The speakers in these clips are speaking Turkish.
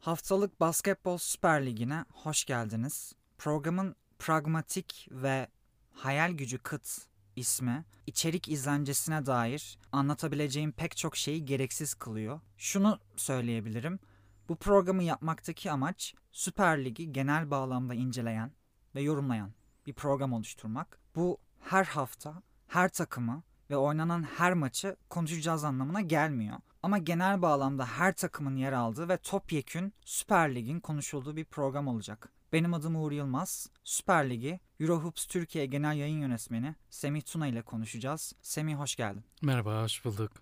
Haftalık Basketbol Süper Ligi'ne hoş geldiniz. Programın pragmatik ve hayal gücü kıt ismi içerik izlencesine dair anlatabileceğim pek çok şeyi gereksiz kılıyor. Şunu söyleyebilirim. Bu programı yapmaktaki amaç Süper Lig'i genel bağlamda inceleyen ve yorumlayan bir program oluşturmak. Bu her hafta her takımı ve oynanan her maçı konuşacağız anlamına gelmiyor. Ama genel bağlamda her takımın yer aldığı ve topyekün Süper Lig'in konuşulduğu bir program olacak. Benim adım Uğur Yılmaz. Süper Lig'i Eurohoops Türkiye Genel Yayın Yönetmeni Semih Tuna ile konuşacağız. Semih hoş geldin. Merhaba, hoş bulduk.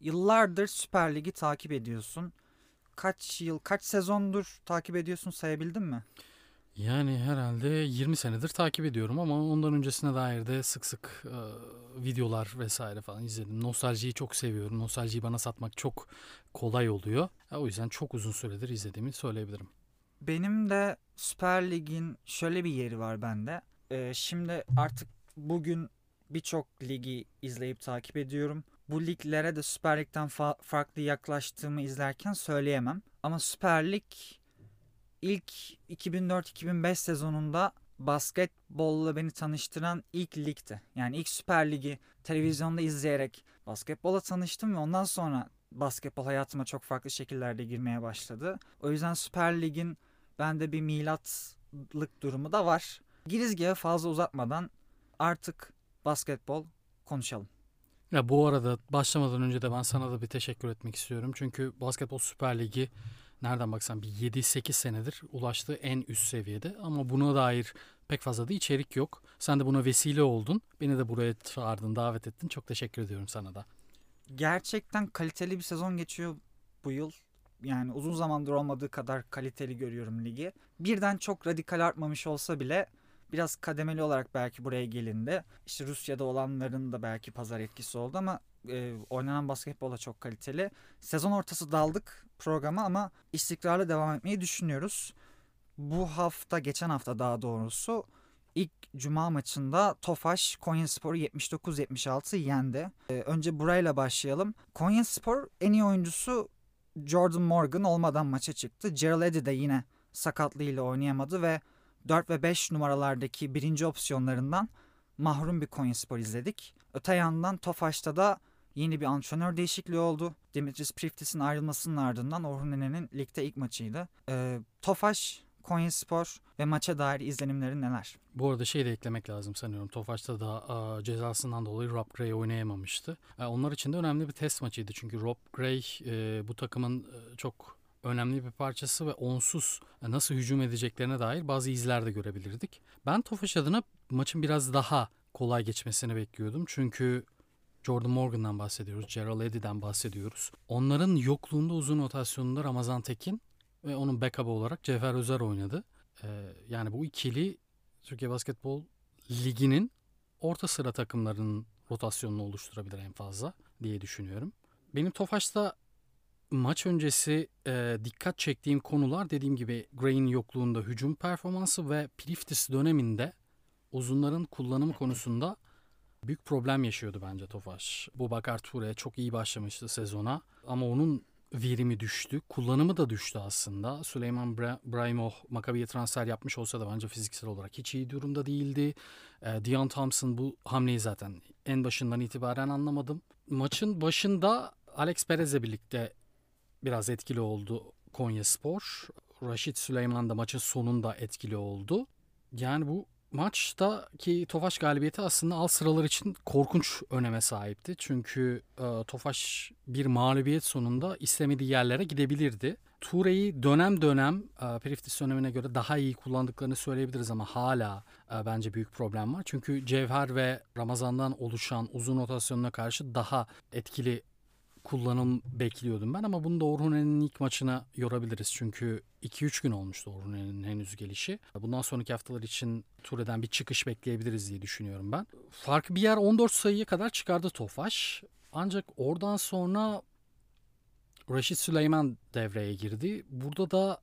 Yıllardır Süper Lig'i takip ediyorsun. Kaç yıl, kaç sezondur takip ediyorsun sayabildin mi? Yani herhalde 20 senedir takip ediyorum ama ondan öncesine dair de sık sık e, videolar vesaire falan izledim. Nostaljiyi çok seviyorum. Nostaljiyi bana satmak çok kolay oluyor. E, o yüzden çok uzun süredir izlediğimi söyleyebilirim. Benim de Süper Lig'in şöyle bir yeri var bende. Ee, şimdi artık bugün birçok ligi izleyip takip ediyorum. Bu liglere de Süper Lig'den fa- farklı yaklaştığımı izlerken söyleyemem. Ama Süper Lig ilk 2004-2005 sezonunda basketbolla beni tanıştıran ilk ligdi. Yani ilk Süper Lig'i televizyonda izleyerek basketbola tanıştım ve ondan sonra basketbol hayatıma çok farklı şekillerde girmeye başladı. O yüzden Süper Lig'in bende bir milatlık durumu da var. Girizgahı fazla uzatmadan artık basketbol konuşalım. Ya bu arada başlamadan önce de ben sana da bir teşekkür etmek istiyorum. Çünkü Basketbol Süper Ligi nereden baksan bir 7-8 senedir ulaştığı en üst seviyede ama buna dair pek fazla da içerik yok. Sen de buna vesile oldun. Beni de buraya çağırdın, davet ettin. Çok teşekkür ediyorum sana da. Gerçekten kaliteli bir sezon geçiyor bu yıl. Yani uzun zamandır olmadığı kadar kaliteli görüyorum ligi. Birden çok radikal artmamış olsa bile biraz kademeli olarak belki buraya gelindi. İşte Rusya'da olanların da belki pazar etkisi oldu ama e, oynanan basketbol da çok kaliteli. Sezon ortası daldık programa ama istikrarlı devam etmeyi düşünüyoruz. Bu hafta, geçen hafta daha doğrusu ilk cuma maçında Tofaş Konyaspor'u 79-76 yendi. E, önce burayla başlayalım. Konyaspor en iyi oyuncusu Jordan Morgan olmadan maça çıktı. Gerald Eddy de yine sakatlığıyla oynayamadı ve 4 ve 5 numaralardaki birinci opsiyonlarından mahrum bir Konyaspor izledik. Öte yandan Tofaş'ta da yeni bir antrenör değişikliği oldu. Dimitris Priftis'in ayrılmasının ardından Orhun Ene'nin ligde ilk maçıydı. Ee, Tofaş, Konyaspor ve maça dair izlenimlerin neler? Bu arada şey de eklemek lazım sanıyorum. Tofaş'ta da a, cezasından dolayı Rob Gray oynayamamıştı. E, onlar için de önemli bir test maçıydı. Çünkü Rob Gray e, bu takımın e, çok önemli bir parçası ve onsuz nasıl hücum edeceklerine dair bazı izler de görebilirdik. Ben Tofaş adına maçın biraz daha kolay geçmesini bekliyordum. Çünkü Jordan Morgan'dan bahsediyoruz, Gerald Eddy'den bahsediyoruz. Onların yokluğunda uzun rotasyonunda Ramazan Tekin ve onun backup'ı olarak Cevher Özer oynadı. Ee, yani bu ikili Türkiye Basketbol Ligi'nin orta sıra takımlarının rotasyonunu oluşturabilir en fazla diye düşünüyorum. Benim Tofaş'ta maç öncesi e, dikkat çektiğim konular dediğim gibi Gray'in yokluğunda hücum performansı ve Priftis döneminde uzunların kullanımı konusunda büyük problem yaşıyordu bence Tofaş. Bu Bakar Ture çok iyi başlamıştı sezona ama onun verimi düştü. Kullanımı da düştü aslında. Süleyman Bra- Brahimov Makabi'ye transfer yapmış olsa da bence fiziksel olarak hiç iyi durumda değildi. E, Dion Thompson bu hamleyi zaten en başından itibaren anlamadım. Maçın başında Alex Perez'le birlikte biraz etkili oldu Konya Spor. Raşit Süleyman da maçın sonunda etkili oldu. Yani bu maçtaki Tofaş galibiyeti aslında alt sıralar için korkunç öneme sahipti. Çünkü e, Tofaş bir mağlubiyet sonunda istemediği yerlere gidebilirdi. Ture'yi dönem dönem e, Priftis dönemine göre daha iyi kullandıklarını söyleyebiliriz ama hala e, bence büyük problem var. Çünkü Cevher ve Ramazan'dan oluşan uzun rotasyonuna karşı daha etkili kullanım bekliyordum ben ama bunu da Orhunen'in ilk maçına yorabiliriz. Çünkü 2-3 gün olmuştu Orhunen'in henüz gelişi. Bundan sonraki haftalar için Ture'den bir çıkış bekleyebiliriz diye düşünüyorum ben. Farkı bir yer 14 sayıya kadar çıkardı Tofaş. Ancak oradan sonra Raşit Süleyman devreye girdi. Burada da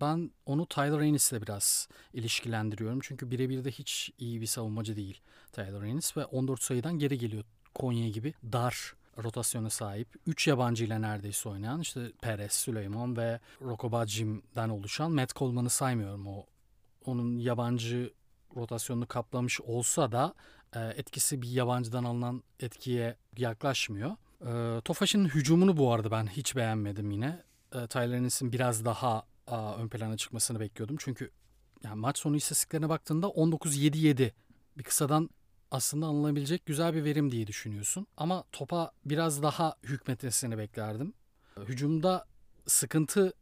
ben onu Tyler Ennis ile biraz ilişkilendiriyorum. Çünkü birebir de hiç iyi bir savunmacı değil Tyler Ennis ve 14 sayıdan geri geliyor Konya gibi dar rotasyona sahip. 3 yabancı ile neredeyse oynayan işte Perez, Süleyman ve Rokobacim'den oluşan Matt Coleman'ı saymıyorum. O onun yabancı rotasyonunu kaplamış olsa da e, etkisi bir yabancıdan alınan etkiye yaklaşmıyor. E, Tofaş'ın hücumunu bu arada ben hiç beğenmedim yine. E, Tyler Ennis'in biraz daha a, ön plana çıkmasını bekliyordum. Çünkü yani maç sonu istatistiklerine baktığında 19-7-7 bir kısadan aslında alınabilecek güzel bir verim diye düşünüyorsun. Ama topa biraz daha hükmetmesini beklerdim. Hücumda sıkıntı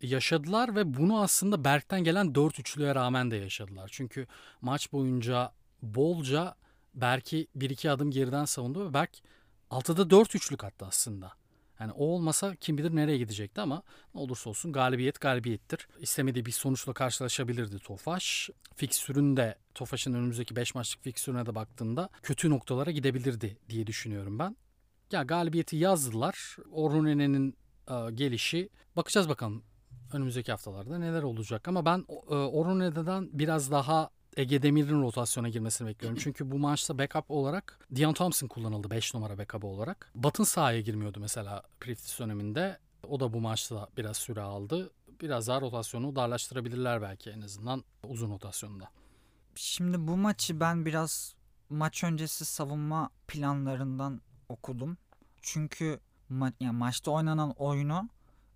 yaşadılar ve bunu aslında Berk'ten gelen 4 üçlüye rağmen de yaşadılar. Çünkü maç boyunca bolca Berk'i 1-2 adım geriden savundu ve Berk 6'da 4 üçlük attı aslında. Yani o olmasa kim bilir nereye gidecekti ama ne olursa olsun galibiyet galibiyettir. İstemediği bir sonuçla karşılaşabilirdi Tofaş. Fiksürün de Tofaş'ın önümüzdeki 5 maçlık fiksürüne de baktığında kötü noktalara gidebilirdi diye düşünüyorum ben. Ya galibiyeti yazdılar. Orhunen'in e, gelişi bakacağız bakalım önümüzdeki haftalarda neler olacak ama ben e, Orhune'den biraz daha Ege Demir'in rotasyona girmesini bekliyorum. Çünkü bu maçta backup olarak Dion Thompson kullanıldı 5 numara backup olarak. Batın sahaya girmiyordu mesela Priftis döneminde. O da bu maçta biraz süre aldı. Biraz daha rotasyonu darlaştırabilirler belki en azından uzun rotasyonda. Şimdi bu maçı ben biraz maç öncesi savunma planlarından okudum. Çünkü ma- yani maçta oynanan oyunu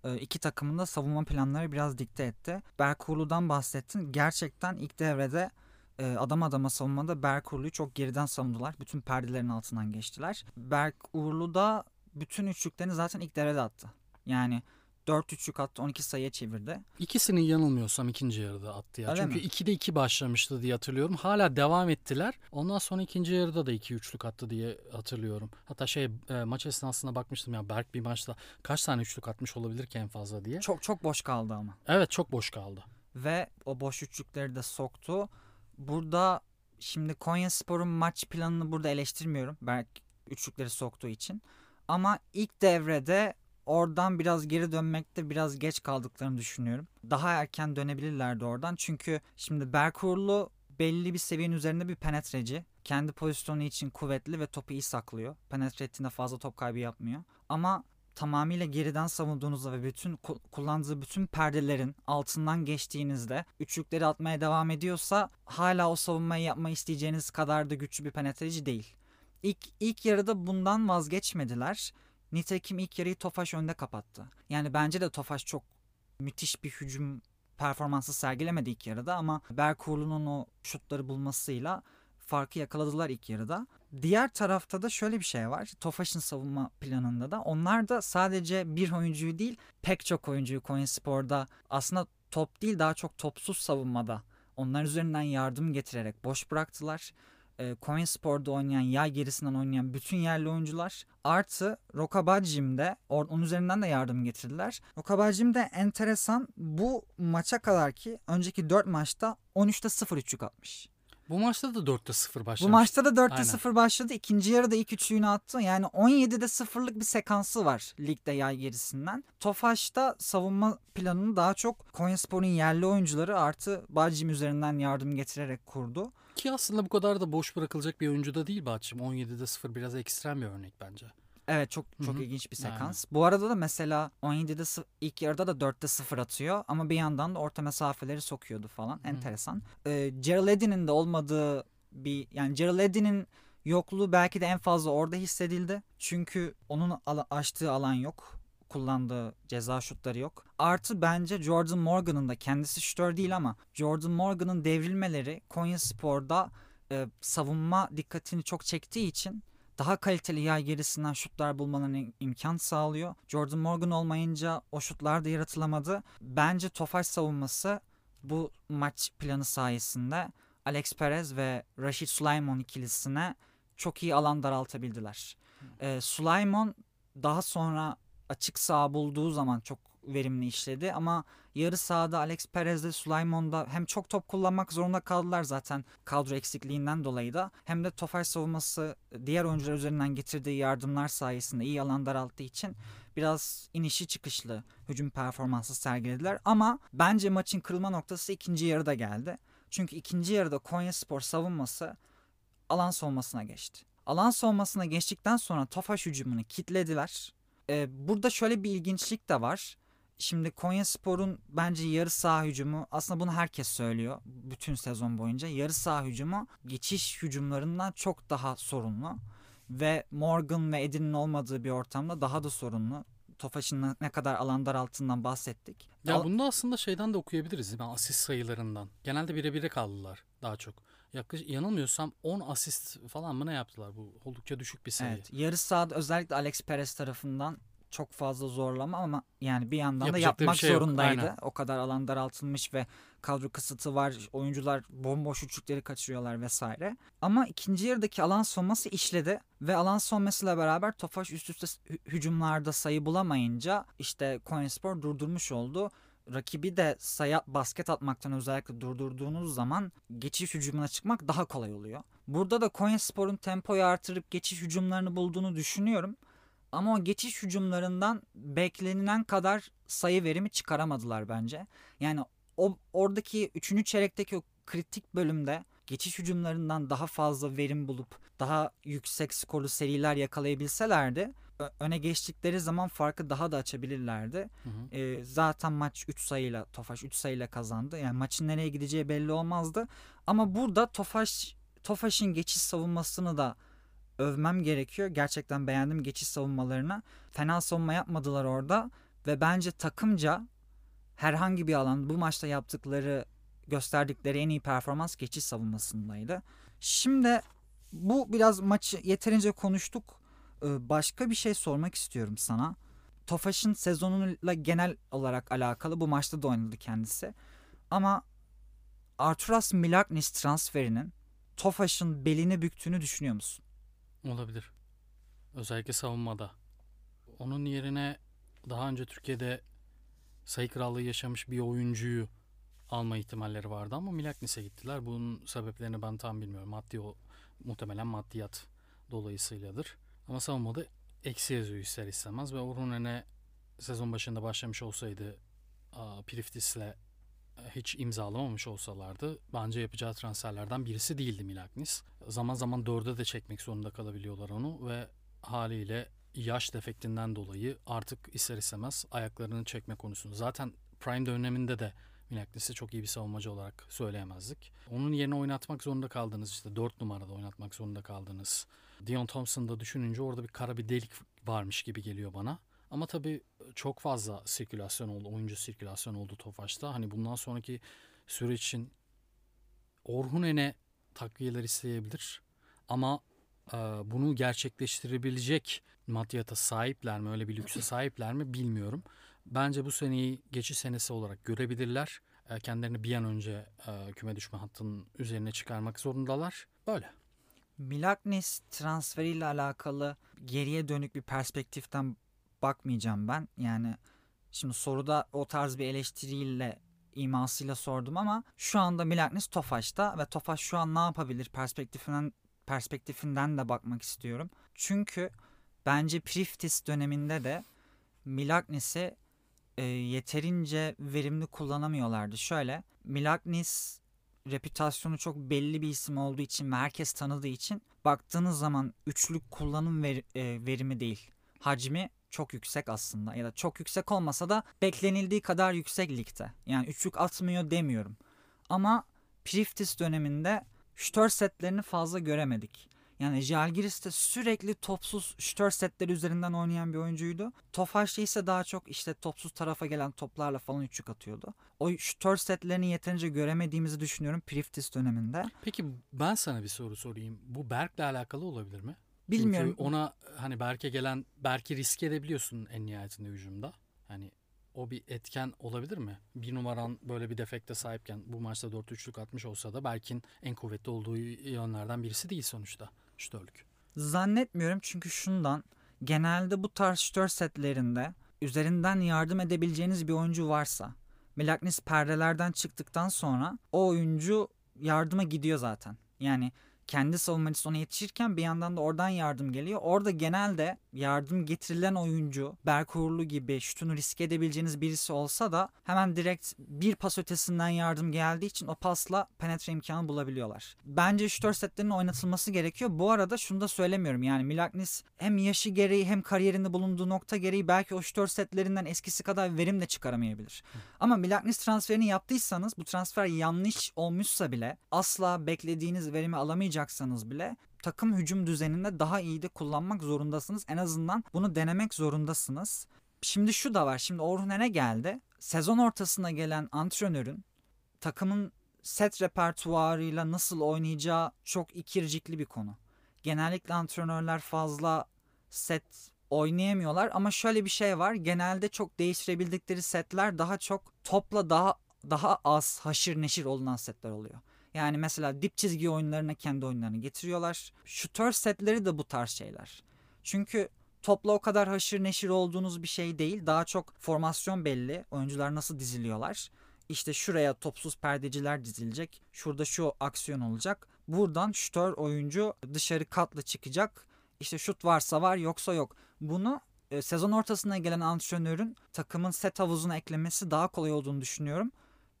e, iki takımın da savunma planları biraz dikte etti. Berkurlu'dan bahsettin. Gerçekten ilk devrede e, adam adama savunmada Berk Uğurlu'yu çok geriden savundular. Bütün perdelerin altından geçtiler. Berk Uğurlu da bütün üçlüklerini zaten ilk devrede attı. Yani 4 üçlük attı 12 sayıya çevirdi. İkisini yanılmıyorsam ikinci yarıda attı ya. Öyle Çünkü mi? 2'de 2 başlamıştı diye hatırlıyorum. Hala devam ettiler. Ondan sonra ikinci yarıda da 2 üçlük attı diye hatırlıyorum. Hatta şey e, maç esnasında bakmıştım ya Berk bir maçta kaç tane üçlük atmış olabilir ki en fazla diye. Çok çok boş kaldı ama. Evet çok boş kaldı. Ve o boş üçlükleri de soktu. Burada şimdi Konya Spor'un maç planını burada eleştirmiyorum. Berk üçlükleri soktuğu için. Ama ilk devrede oradan biraz geri dönmekte biraz geç kaldıklarını düşünüyorum. Daha erken dönebilirlerdi oradan. Çünkü şimdi Berk Uğurlu belli bir seviyenin üzerinde bir penetreci. Kendi pozisyonu için kuvvetli ve topu iyi saklıyor. Penetre ettiğinde fazla top kaybı yapmıyor. Ama tamamıyla geriden savunduğunuzda ve bütün ku- kullandığı bütün perdelerin altından geçtiğinizde üçlükleri atmaya devam ediyorsa hala o savunmayı yapmayı isteyeceğiniz kadar da güçlü bir penetreci değil. İlk, ilk yarıda bundan vazgeçmediler. Nitekim ilk yarıyı Tofaş önde kapattı. Yani bence de Tofaş çok müthiş bir hücum performansı sergilemedi ilk yarıda ama Berkurlu'nun o şutları bulmasıyla farkı yakaladılar ilk yarıda. Diğer tarafta da şöyle bir şey var. Tofaş'ın savunma planında da onlar da sadece bir oyuncuyu değil pek çok oyuncuyu Konyaspor'da aslında top değil daha çok topsuz savunmada onlar üzerinden yardım getirerek boş bıraktılar. E, Konyaspor'da oynayan yay gerisinden oynayan bütün yerli oyuncular artı Rokabacim'de onun üzerinden de yardım getirdiler. Rokabacim de enteresan bu maça kadar ki önceki 4 maçta 13'te 0 üçlük atmış. Bu maçta da 4'te 0 başlamış. Bu maçta da 4'te Aynen. 0 başladı. İkinci yarıda ilk üçlüğünü attı. Yani 17'de 0'lık bir sekansı var ligde yay gerisinden. Tofaş'ta savunma planını daha çok Konyaspor'un yerli oyuncuları artı Bacim üzerinden yardım getirerek kurdu. Ki aslında bu kadar da boş bırakılacak bir oyuncu da değil Bahçım. 17'de 0 biraz ekstrem bir örnek bence. Evet çok çok Hı hı. ilginç bir Aynen. sekans. Bu arada da mesela 17'de sı- ilk yarıda da 4'te 0 atıyor ama bir yandan da orta mesafeleri sokuyordu falan. Enteresan. Ee, Gerald Eddy'nin de olmadığı bir yani Gerald Eddy'nin yokluğu belki de en fazla orada hissedildi. Çünkü onun ala- açtığı alan yok. Kullandığı ceza şutları yok. Artı bence Jordan Morgan'ın da kendisi şutör değil ama Jordan Morgan'ın devrilmeleri Konya Spor'da e, savunma dikkatini çok çektiği için daha kaliteli yay gerisinden şutlar bulmalarına im- imkan sağlıyor. Jordan Morgan olmayınca o şutlar da yaratılamadı. Bence Tofaş savunması bu maç planı sayesinde Alex Perez ve Rashid Sulaimon ikilisine çok iyi alan daraltabildiler. Ee, Sulaimon daha sonra açık saha bulduğu zaman çok verimli işledi ama yarı sahada Alex Perez de Sulaimon da hem çok top kullanmak zorunda kaldılar zaten kadro eksikliğinden dolayı da hem de Tofaş savunması diğer oyuncular üzerinden getirdiği yardımlar sayesinde iyi alan daralttığı için biraz inişi çıkışlı hücum performansı sergilediler ama bence maçın kırılma noktası ikinci yarıda geldi. Çünkü ikinci yarıda Konyaspor savunması alan savunmasına geçti. Alan savunmasına geçtikten sonra Tofaş hücumunu kitlediler. Ee, burada şöyle bir ilginçlik de var. Şimdi Konyaspor'un bence yarı saha hücumu aslında bunu herkes söylüyor bütün sezon boyunca. Yarı saha hücumu geçiş hücumlarından çok daha sorunlu ve Morgan ve Edin'in olmadığı bir ortamda daha da sorunlu. Tofaş'ın ne kadar alan daralttığından bahsettik. Ya Al- bunu da aslında şeyden de okuyabiliriz mi? Asist sayılarından. Genelde birebire kaldılar daha çok. Yaklaşık yanılmıyorsam 10 asist falan mı ne yaptılar? Bu oldukça düşük bir sayı. Evet, yarı sahada özellikle Alex Perez tarafından çok fazla zorlama ama yani bir yandan da Yapacak da yapmak şey yok, zorundaydı. aynen. O kadar alan daraltılmış ve kadro kısıtı var. Oyuncular bomboş üçlükleri kaçırıyorlar vesaire. Ama ikinci yarıdaki alan sonması işledi ve alan sonmasıyla beraber Tofaş üst üste hü- hücumlarda sayı bulamayınca işte Konyaspor durdurmuş oldu. Rakibi de sayı basket atmaktan özellikle durdurduğunuz zaman geçiş hücumuna çıkmak daha kolay oluyor. Burada da Konyaspor'un tempoyu artırıp geçiş hücumlarını bulduğunu düşünüyorum. Ama o geçiş hücumlarından beklenilen kadar sayı verimi çıkaramadılar bence. Yani o oradaki 3. çeyrekteki o kritik bölümde geçiş hücumlarından daha fazla verim bulup daha yüksek skorlu seriler yakalayabilselerdi öne geçtikleri zaman farkı daha da açabilirlerdi. Hı hı. Ee, zaten maç 3 sayıyla Tofaş 3 sayıyla kazandı. Yani maçın nereye gideceği belli olmazdı. Ama burada Tofaş Tofaş'ın geçiş savunmasını da övmem gerekiyor. Gerçekten beğendim geçiş savunmalarını. Fena savunma yapmadılar orada ve bence takımca herhangi bir alan bu maçta yaptıkları gösterdikleri en iyi performans geçiş savunmasındaydı. Şimdi bu biraz maçı yeterince konuştuk. Ee, Başka bir şey sormak istiyorum sana. Tofaş'ın sezonuyla genel olarak alakalı bu maçta da oynadı kendisi. Ama Arturas Milagnis transferinin Tofaş'ın belini büktüğünü düşünüyor musun? Olabilir. Özellikle savunmada. Onun yerine daha önce Türkiye'de sayı krallığı yaşamış bir oyuncuyu alma ihtimalleri vardı ama Milaknis'e gittiler. Bunun sebeplerini ben tam bilmiyorum. Maddi o muhtemelen maddiyat dolayısıyladır. Ama savunmada eksi yazıyor ister istemez ve Orhunen'e sezon başında başlamış olsaydı Priftis'le hiç imzalamamış olsalardı bence yapacağı transferlerden birisi değildi Milaknis. Zaman zaman dörde de çekmek zorunda kalabiliyorlar onu ve haliyle yaş defektinden dolayı artık ister istemez ayaklarını çekme konusunda. Zaten Prime döneminde de Milaknis'i çok iyi bir savunmacı olarak söyleyemezdik. Onun yerine oynatmak zorunda kaldığınız işte 4 numarada oynatmak zorunda kaldığınız Dion Thompson'da düşününce orada bir kara bir delik varmış gibi geliyor bana. Ama tabii çok fazla sirkülasyon oldu, oyuncu sirkülasyon oldu Tofaş'ta. Hani bundan sonraki süreç için Orhunen'e takviyeler isteyebilir. Ama e, bunu gerçekleştirebilecek maddiyata sahipler mi, öyle bir lükse sahipler mi bilmiyorum. Bence bu seneyi geçiş senesi olarak görebilirler. E, kendilerini bir an önce e, küme düşme hattının üzerine çıkarmak zorundalar. Böyle. Milagnis transferiyle alakalı geriye dönük bir perspektiften bakmayacağım ben. Yani şimdi soruda o tarz bir eleştiriyle imasıyla sordum ama şu anda Milagnis Tofaş'ta ve Tofaş şu an ne yapabilir perspektifinden perspektifinden de bakmak istiyorum. Çünkü bence Priftis döneminde de Milagnis'i e, yeterince verimli kullanamıyorlardı. Şöyle Milagnis reputasyonu çok belli bir isim olduğu için herkes tanıdığı için baktığınız zaman üçlük kullanım ver- e, verimi değil. Hacmi çok yüksek aslında ya da çok yüksek olmasa da beklenildiği kadar yüksek ligde. Yani üçlük atmıyor demiyorum. Ama Priftis döneminde şütör setlerini fazla göremedik. Yani Jalgiris'te sürekli topsuz şütör setleri üzerinden oynayan bir oyuncuydu. Tofaş'ta ise daha çok işte topsuz tarafa gelen toplarla falan üçlük atıyordu. O şütör setlerini yeterince göremediğimizi düşünüyorum Priftis döneminde. Peki ben sana bir soru sorayım. Bu Berk'le alakalı olabilir mi? Bilmiyorum. Çünkü ona hani Berk'e gelen Berk'i riske edebiliyorsun en nihayetinde hücumda. Hani o bir etken olabilir mi? Bir numaran böyle bir defekte sahipken bu maçta 4-3'lük atmış olsa da Berk'in en kuvvetli olduğu yönlerden birisi değil sonuçta. Şütörlük. Zannetmiyorum çünkü şundan genelde bu tarz şütör setlerinde üzerinden yardım edebileceğiniz bir oyuncu varsa Milagnis perdelerden çıktıktan sonra o oyuncu yardıma gidiyor zaten. Yani kendi savunmacısı ona yetişirken bir yandan da oradan yardım geliyor. Orada genelde yardım getirilen oyuncu Berk gibi şutunu riske edebileceğiniz birisi olsa da hemen direkt bir pas ötesinden yardım geldiği için o pasla penetre imkanı bulabiliyorlar. Bence şutör setlerinin oynatılması gerekiyor. Bu arada şunu da söylemiyorum yani Milagnis hem yaşı gereği hem kariyerinde bulunduğu nokta gereği belki o şutör setlerinden eskisi kadar verim de çıkaramayabilir. Ama Milagnis transferini yaptıysanız bu transfer yanlış olmuşsa bile asla beklediğiniz verimi alamayacaksanız bile takım hücum düzeninde daha iyi de kullanmak zorundasınız. En azından bunu denemek zorundasınız. Şimdi şu da var. Şimdi Orhunen'e geldi. Sezon ortasına gelen antrenörün takımın set repertuarıyla nasıl oynayacağı çok ikircikli bir konu. Genellikle antrenörler fazla set oynayamıyorlar ama şöyle bir şey var. Genelde çok değiştirebildikleri setler daha çok topla daha daha az haşır neşir olunan setler oluyor. Yani mesela dip çizgi oyunlarına kendi oyunlarını getiriyorlar. Şutör setleri de bu tarz şeyler. Çünkü topla o kadar haşır neşir olduğunuz bir şey değil. Daha çok formasyon belli. Oyuncular nasıl diziliyorlar. İşte şuraya topsuz perdeciler dizilecek. Şurada şu aksiyon olacak. Buradan şutör oyuncu dışarı katlı çıkacak. İşte şut varsa var yoksa yok. Bunu e, sezon ortasına gelen antrenörün takımın set havuzuna eklemesi daha kolay olduğunu düşünüyorum.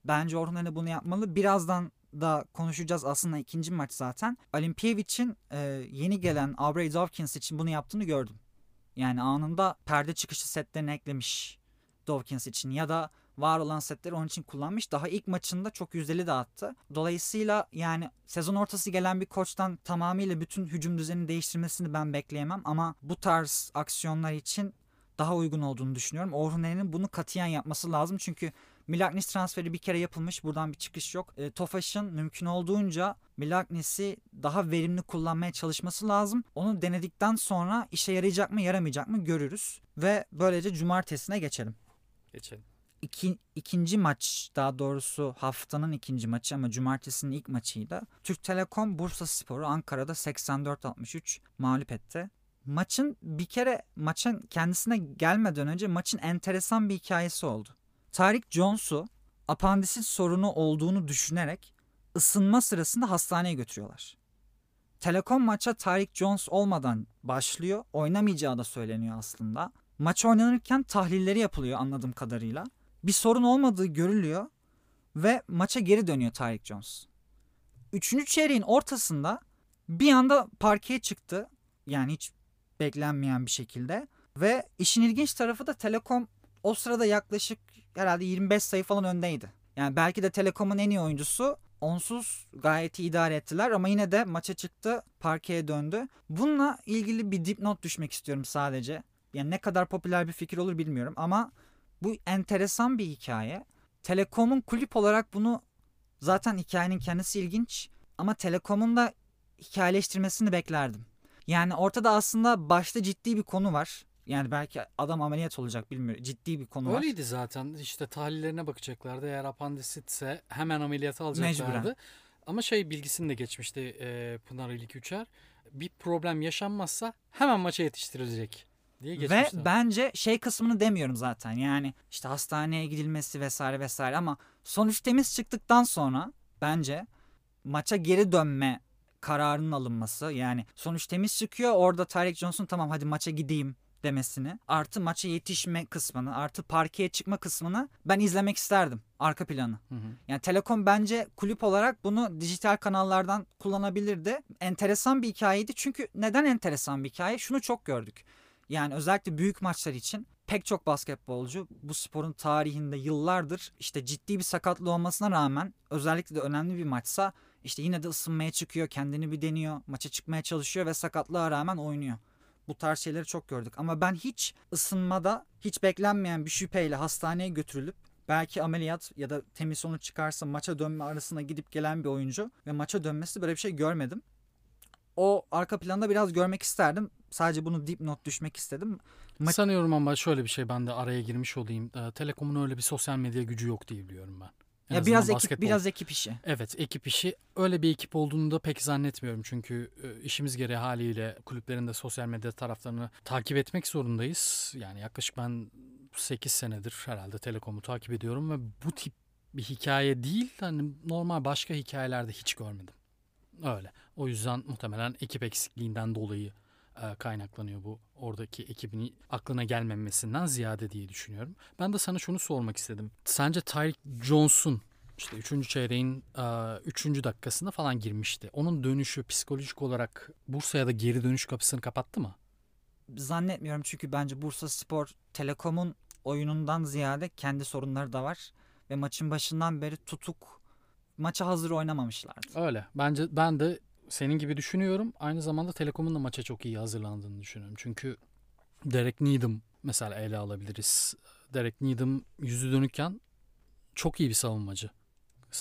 Bence Orhun bunu yapmalı. Birazdan da konuşacağız aslında ikinci maç zaten. Olimpiyevic'in e, yeni gelen Aubrey Dawkins için bunu yaptığını gördüm. Yani anında perde çıkışı setlerini eklemiş Dawkins için ya da var olan setleri onun için kullanmış. Daha ilk maçında çok yüzdeli dağıttı. Dolayısıyla yani sezon ortası gelen bir koçtan tamamıyla bütün hücum düzenini değiştirmesini ben bekleyemem ama bu tarz aksiyonlar için daha uygun olduğunu düşünüyorum. Orhun bunu katiyen yapması lazım çünkü Milagnis transferi bir kere yapılmış. Buradan bir çıkış yok. E, Tofaş'ın mümkün olduğunca Milagnis'i daha verimli kullanmaya çalışması lazım. Onu denedikten sonra işe yarayacak mı yaramayacak mı görürüz. Ve böylece cumartesine geçelim. Geçelim. İki, ikinci maç daha doğrusu haftanın ikinci maçı ama cumartesinin ilk maçıydı. Türk Telekom Bursa Sporu Ankara'da 84-63 mağlup etti. Maçın bir kere maçın kendisine gelmeden önce maçın enteresan bir hikayesi oldu. Tarık Jones'u apandisit sorunu olduğunu düşünerek ısınma sırasında hastaneye götürüyorlar. Telekom maça Tarık Jones olmadan başlıyor. Oynamayacağı da söyleniyor aslında. Maç oynanırken tahlilleri yapılıyor anladığım kadarıyla. Bir sorun olmadığı görülüyor ve maça geri dönüyor Tarık Jones. Üçüncü çeyreğin ortasında bir anda parkeye çıktı. Yani hiç beklenmeyen bir şekilde. Ve işin ilginç tarafı da Telekom o sırada yaklaşık herhalde 25 sayı falan öndeydi. Yani belki de Telekom'un en iyi oyuncusu onsuz gayet iyi idare ettiler ama yine de maça çıktı, parkeye döndü. Bununla ilgili bir dipnot düşmek istiyorum sadece. Yani ne kadar popüler bir fikir olur bilmiyorum ama bu enteresan bir hikaye. Telekom'un kulüp olarak bunu zaten hikayenin kendisi ilginç ama Telekom'un da hikayeleştirmesini beklerdim. Yani ortada aslında başta ciddi bir konu var. Yani belki adam ameliyat olacak bilmiyorum. Ciddi bir konu var. Öyleydi zaten. İşte tahlillerine bakacaklardı. Eğer apandisitse hemen ameliyata alacaklardı. Mecburen. Ama şey bilgisini de geçmişti e, Pınar İlik Üçer. Bir problem yaşanmazsa hemen maça yetiştirilecek diye geçmişler. Ve bence şey kısmını demiyorum zaten. Yani işte hastaneye gidilmesi vesaire vesaire ama sonuç temiz çıktıktan sonra bence maça geri dönme kararının alınması yani sonuç temiz çıkıyor orada Tarek Johnson tamam hadi maça gideyim demesini artı maça yetişme kısmını artı parkeye çıkma kısmını ben izlemek isterdim arka planı. Hı hı. Yani Telekom bence kulüp olarak bunu dijital kanallardan kullanabilirdi. Enteresan bir hikayeydi çünkü neden enteresan bir hikaye? Şunu çok gördük. Yani özellikle büyük maçlar için pek çok basketbolcu bu sporun tarihinde yıllardır işte ciddi bir sakatlığı olmasına rağmen özellikle de önemli bir maçsa işte yine de ısınmaya çıkıyor, kendini bir deniyor, maça çıkmaya çalışıyor ve sakatlığa rağmen oynuyor. Bu tarz şeyleri çok gördük. Ama ben hiç ısınmada hiç beklenmeyen bir şüpheyle hastaneye götürülüp belki ameliyat ya da temiz sonuç çıkarsa maça dönme arasına gidip gelen bir oyuncu ve maça dönmesi böyle bir şey görmedim. O arka planda biraz görmek isterdim. Sadece bunu dipnot düşmek istedim. Ma- Sanıyorum ama şöyle bir şey ben de araya girmiş olayım. Ee, Telekom'un öyle bir sosyal medya gücü yok diye biliyorum ben. En ya biraz ekip biraz ekip işi. Evet, ekip işi. Öyle bir ekip olduğunu da pek zannetmiyorum çünkü e, işimiz gereği haliyle kulüplerin de sosyal medya taraflarını takip etmek zorundayız. Yani yaklaşık ben 8 senedir herhalde Telekom'u takip ediyorum ve bu tip bir hikaye değil hani normal başka hikayelerde hiç görmedim. Öyle. O yüzden muhtemelen ekip eksikliğinden dolayı kaynaklanıyor bu. Oradaki ekibin aklına gelmemesinden ziyade diye düşünüyorum. Ben de sana şunu sormak istedim. Sence Tyreek Jones'un işte 3. çeyreğin 3. dakikasında falan girmişti. Onun dönüşü psikolojik olarak Bursa'ya da geri dönüş kapısını kapattı mı? Zannetmiyorum çünkü bence Bursa Spor Telekom'un oyunundan ziyade kendi sorunları da var. Ve maçın başından beri tutuk maça hazır oynamamışlardı. Öyle. Bence ben de senin gibi düşünüyorum. Aynı zamanda Telekom'un da maça çok iyi hazırlandığını düşünüyorum. Çünkü Derek Needham mesela ele alabiliriz. Derek Needham yüzü dönükken çok iyi bir savunmacı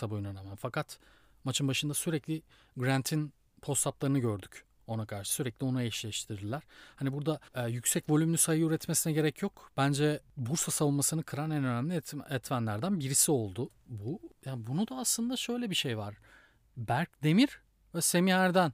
boyuna rağmen. Fakat maçın başında sürekli Grant'in post-up'larını gördük ona karşı. Sürekli onu eşleştirdiler. Hani burada e, yüksek volümlü sayı üretmesine gerek yok. Bence Bursa savunmasını kıran en önemli et, etmenlerden birisi oldu bu. Yani bunu da aslında şöyle bir şey var. Berk Demir ve Semih Erden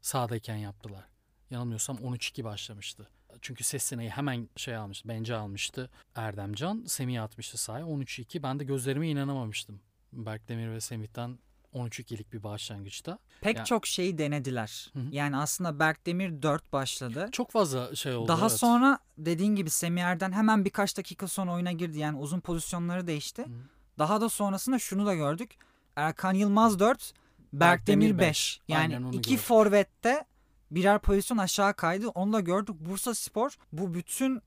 sahadayken yaptılar. Yanılmıyorsam 13-2 başlamıştı. Çünkü Sessina'yı hemen şey almıştı, bence almıştı Erdemcan. Semih atmıştı sahaya 13-2. Ben de gözlerime inanamamıştım. Berk Demir ve Semih'ten 13-2'lik bir başlangıçta. Pek Yani- çok şeyi denediler. Hı. Yani aslında Berkdemir 4 başladı. Çok fazla şey oldu. Daha evet. sonra dediğin gibi Semih Erden hemen birkaç dakika sonra oyuna girdi. Yani uzun pozisyonları değişti. Hı. Daha da sonrasında şunu da gördük. Erkan Yılmaz 4, Berkdemir Berkdemir beş. 5. Aynen Yani iki forvette birer pozisyon aşağı kaydı. Onu da gördük. Bursa Spor bu bütün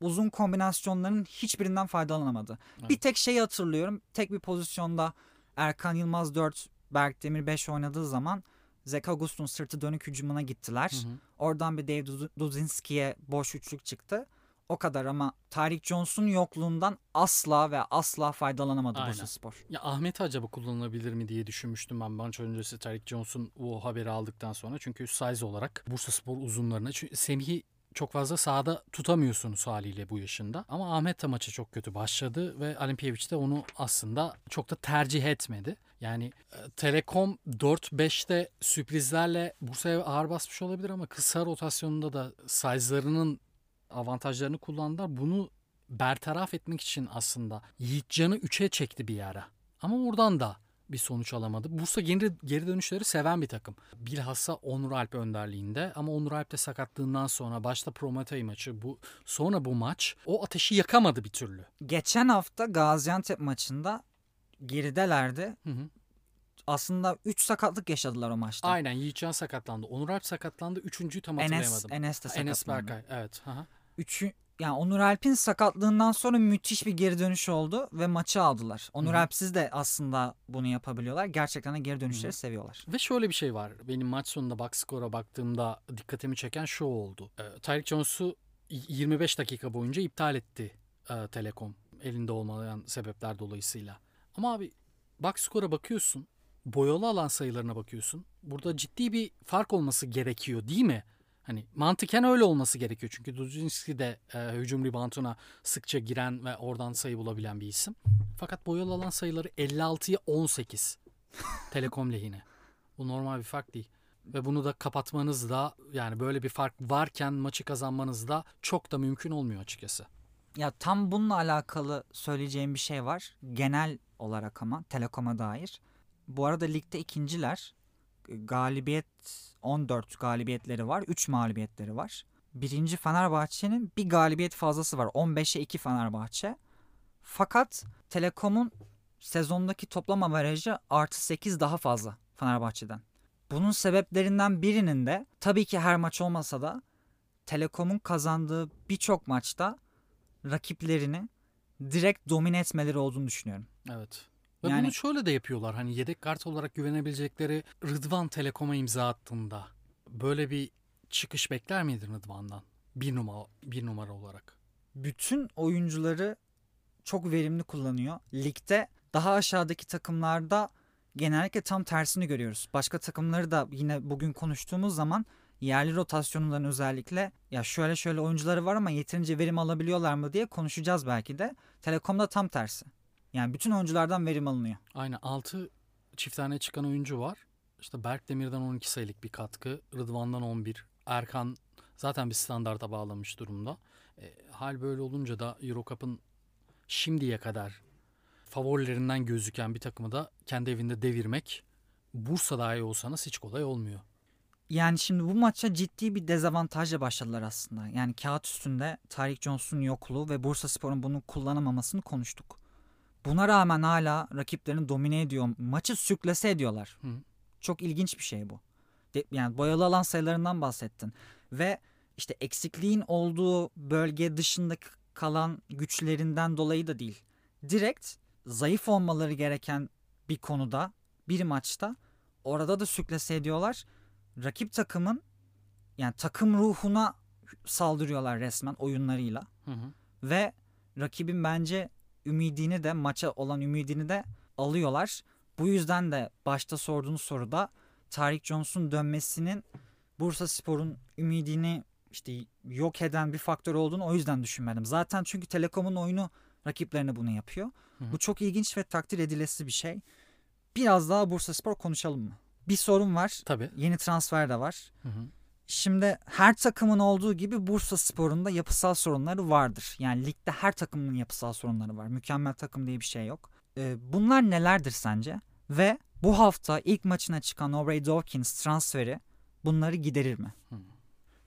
uzun kombinasyonların hiçbirinden faydalanamadı. Evet. Bir tek şeyi hatırlıyorum. Tek bir pozisyonda Erkan Yılmaz 4, Berkdemir 5 oynadığı zaman Zek August'un sırtı dönük hücumuna gittiler. Hı hı. Oradan bir Dave Duz- Duzinski'ye boş üçlük çıktı. O kadar ama Tarık Jones'un yokluğundan asla ve asla faydalanamadı Aynen. Bursa Spor. Ya Ahmet acaba kullanılabilir mi diye düşünmüştüm ben maç öncesi Tarık Jones'un o haberi aldıktan sonra. Çünkü size olarak Bursa Spor uzunlarına. Çünkü Semih'i çok fazla sahada tutamıyorsunuz haliyle bu yaşında. Ama Ahmet de maça çok kötü başladı ve Alimpiyevic de onu aslında çok da tercih etmedi. Yani e, Telekom 4-5'te sürprizlerle Bursa'ya ağır basmış olabilir ama kısa rotasyonunda da size'larının avantajlarını kullandılar. Bunu bertaraf etmek için aslında Yiğitcan'ı 3'e çekti bir ara. Ama oradan da bir sonuç alamadı. Bursa geri, geri dönüşleri seven bir takım. Bilhassa Onur Alp önderliğinde ama Onur Alp de sakatlığından sonra başta Prometey maçı bu sonra bu maç o ateşi yakamadı bir türlü. Geçen hafta Gaziantep maçında geridelerdi. Hı hı. Aslında 3 sakatlık yaşadılar o maçta. Aynen Yiğitcan sakatlandı. Onur Alp sakatlandı. Üçüncüyü tam Enes, hatırlayamadım. Enes de Enes sakatlandı. Berkay. Evet. Hı hı. Üçü, yani Onur Alp'in sakatlığından sonra müthiş bir geri dönüş oldu ve maçı aldılar. Onur Hı hı. Alp'siz de aslında bunu yapabiliyorlar. Gerçekten de geri dönüşleri Hı hı. seviyorlar. Ve şöyle bir şey var. Benim maç sonunda box score'a baktığımda dikkatimi çeken şu oldu. Ee, Tyreek Jones'u 25 dakika boyunca iptal etti e, Telekom. Elinde olmayan sebepler dolayısıyla. Ama abi box score'a bakıyorsun. Boyalı alan sayılarına bakıyorsun. Burada ciddi bir fark olması gerekiyor değil mi? Hani mantıken öyle olması gerekiyor. Çünkü Dudzinski de e, hücum rebounduna sıkça giren ve oradan sayı bulabilen bir isim. Fakat boyalı alan sayıları 56'ya 18. Telekom lehine. Bu normal bir fark değil. Ve bunu da kapatmanız da yani böyle bir fark varken maçı kazanmanız da çok da mümkün olmuyor açıkçası. Ya tam bununla alakalı söyleyeceğim bir şey var. Genel olarak ama Telekom'a dair. Bu arada ligde ikinciler. Galibiyet 14 galibiyetleri var. 3 mağlubiyetleri var. Birinci Fenerbahçe'nin bir galibiyet fazlası var. 15'e 2 Fenerbahçe. Fakat Telekom'un sezondaki toplam averajı artı 8 daha fazla Fenerbahçe'den. Bunun sebeplerinden birinin de tabii ki her maç olmasa da Telekom'un kazandığı birçok maçta rakiplerini direkt domine etmeleri olduğunu düşünüyorum. Evet. Ve Yani- bunu şöyle de yapıyorlar. Hani yedek kart olarak güvenebilecekleri Rıdvan Telekom'a imza attığında böyle bir çıkış bekler miydin Rıdvan'dan? Bir numara, bir numara olarak. Bütün oyuncuları çok verimli kullanıyor. Ligde daha aşağıdaki takımlarda genellikle tam tersini görüyoruz. Başka takımları da yine bugün konuştuğumuz zaman yerli rotasyonların özellikle ya şöyle şöyle oyuncuları var ama yeterince verim alabiliyorlar mı diye konuşacağız belki de. Telekom'da tam tersi. Yani bütün oyunculardan verim alınıyor. Aynen 6 çift tane çıkan oyuncu var. İşte Berk Demir'den 12 sayılık bir katkı. Rıdvan'dan 11. Erkan zaten bir standarta bağlamış durumda. E, hal böyle olunca da Eurocup'ın şimdiye kadar favorilerinden gözüken bir takımı da kendi evinde devirmek Bursa daha iyi olsanız hiç kolay olmuyor. Yani şimdi bu maça ciddi bir dezavantajla başladılar aslında. Yani kağıt üstünde Tarık Johnson'un yokluğu ve Bursa Spor'un bunu kullanamamasını konuştuk. Buna rağmen hala rakiplerini domine ediyor. Maçı sürklese ediyorlar. Hı. Çok ilginç bir şey bu. De, yani boyalı alan sayılarından bahsettin. Ve işte eksikliğin olduğu bölge dışındaki kalan güçlerinden dolayı da değil. Direkt zayıf olmaları gereken bir konuda bir maçta orada da sürklese ediyorlar. Rakip takımın yani takım ruhuna saldırıyorlar resmen oyunlarıyla. Hı hı. Ve rakibin bence ümidini de maça olan ümidini de alıyorlar. Bu yüzden de başta sorduğunuz soruda Tarık Jones'un dönmesinin Bursa Spor'un ümidini işte yok eden bir faktör olduğunu o yüzden düşünmedim. Zaten çünkü Telekom'un oyunu rakiplerine bunu yapıyor. Hı hı. Bu çok ilginç ve takdir edilesi bir şey. Biraz daha Bursa Spor konuşalım mı? Bir sorun var. Tabii. Yeni transfer de var. Hı hı. Şimdi her takımın olduğu gibi Bursa Spor'un da yapısal sorunları vardır. Yani ligde her takımın yapısal sorunları var. Mükemmel takım diye bir şey yok. Ee, bunlar nelerdir sence? Ve bu hafta ilk maçına çıkan Aubrey Dawkins transferi bunları giderir mi?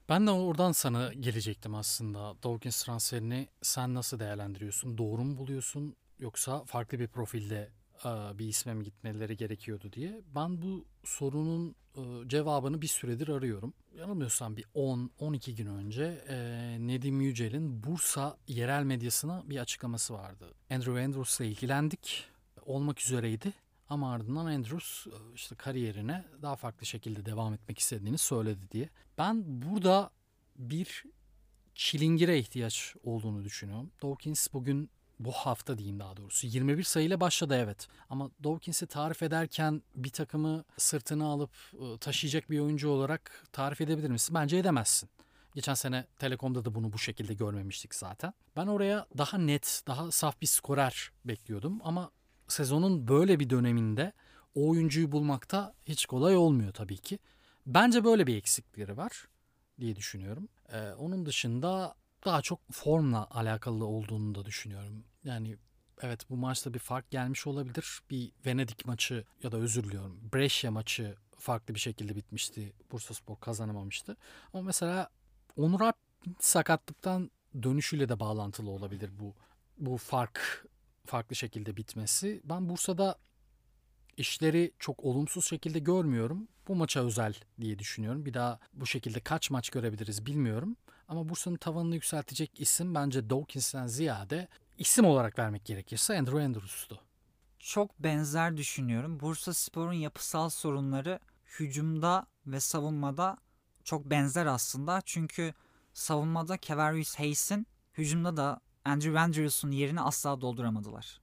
Ben de oradan sana gelecektim aslında. Dawkins transferini sen nasıl değerlendiriyorsun? Doğru mu buluyorsun? Yoksa farklı bir profilde bir isme mi gitmeleri gerekiyordu diye. Ben bu sorunun e, cevabını bir süredir arıyorum. Yanılmıyorsam bir 10-12 gün önce e, Nedim Yücel'in Bursa yerel medyasına bir açıklaması vardı. Andrew Andrews'la ilgilendik. Olmak üzereydi. Ama ardından Andrews e, işte kariyerine daha farklı şekilde devam etmek istediğini söyledi diye. Ben burada bir çilingire ihtiyaç olduğunu düşünüyorum. Dawkins bugün bu hafta diyeyim daha doğrusu 21 sayıyla başladı evet. Ama Dawkins'i tarif ederken bir takımı sırtına alıp e, taşıyacak bir oyuncu olarak tarif edebilir misin? Bence edemezsin. Geçen sene Telekom'da da bunu bu şekilde görmemiştik zaten. Ben oraya daha net, daha saf bir skorer bekliyordum ama sezonun böyle bir döneminde o oyuncuyu bulmakta hiç kolay olmuyor tabii ki. Bence böyle bir eksikleri var diye düşünüyorum. Ee, onun dışında daha çok formla alakalı olduğunu da düşünüyorum. Yani evet bu maçta bir fark gelmiş olabilir. Bir Venedik maçı ya da özür diliyorum Brescia maçı farklı bir şekilde bitmişti. Bursaspor kazanamamıştı. Ama mesela Onur Alp sakatlıktan dönüşüyle de bağlantılı olabilir bu bu fark farklı şekilde bitmesi. Ben Bursa'da işleri çok olumsuz şekilde görmüyorum. Bu maça özel diye düşünüyorum. Bir daha bu şekilde kaç maç görebiliriz bilmiyorum. Ama Bursa'nın tavanını yükseltecek isim bence Dawkins'ten ziyade isim olarak vermek gerekirse Andrew Andrews'tu. Çok benzer düşünüyorum. Bursa Spor'un yapısal sorunları hücumda ve savunmada çok benzer aslında. Çünkü savunmada Kevarius Hayes'in hücumda da Andrew Andrews'un yerini asla dolduramadılar.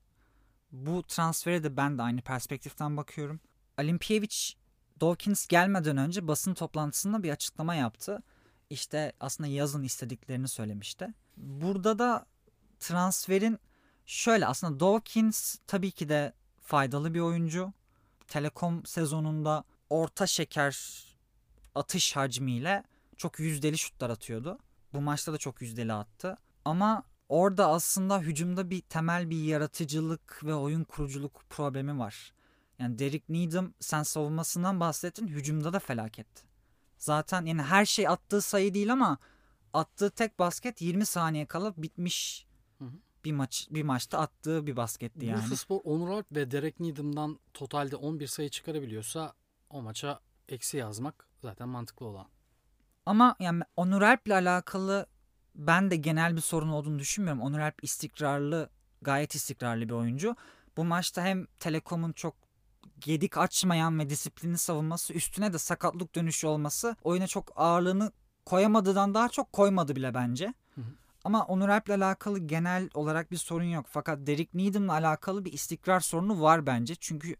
Bu transfere de ben de aynı perspektiften bakıyorum. Olimpiyevich Dawkins gelmeden önce basın toplantısında bir açıklama yaptı. İşte aslında yazın istediklerini söylemişti. Burada da transferin şöyle aslında Dawkins tabii ki de faydalı bir oyuncu. Telekom sezonunda orta şeker atış hacmiyle çok yüzdeli şutlar atıyordu. Bu maçta da çok yüzdeli attı. Ama orada aslında hücumda bir temel bir yaratıcılık ve oyun kuruculuk problemi var. Yani Derek Needham sen savunmasından bahsettin hücumda da felaket. Zaten yani her şey attığı sayı değil ama attığı tek basket 20 saniye kala bitmiş Hı hı. bir maç bir maçta attığı bir basketti yani. Bursaspor Onur Alp ve Derek Needham'dan totalde 11 sayı çıkarabiliyorsa o maça eksi yazmak zaten mantıklı olan. Ama yani Onur Alp'le alakalı ben de genel bir sorun olduğunu düşünmüyorum. Onur Alp istikrarlı, gayet istikrarlı bir oyuncu. Bu maçta hem Telekom'un çok gedik açmayan ve disiplinli savunması üstüne de sakatlık dönüşü olması oyuna çok ağırlığını koyamadığından daha çok koymadı bile bence. Ama Onur Alp'le alakalı genel olarak bir sorun yok. Fakat Derek Needham'la alakalı bir istikrar sorunu var bence. Çünkü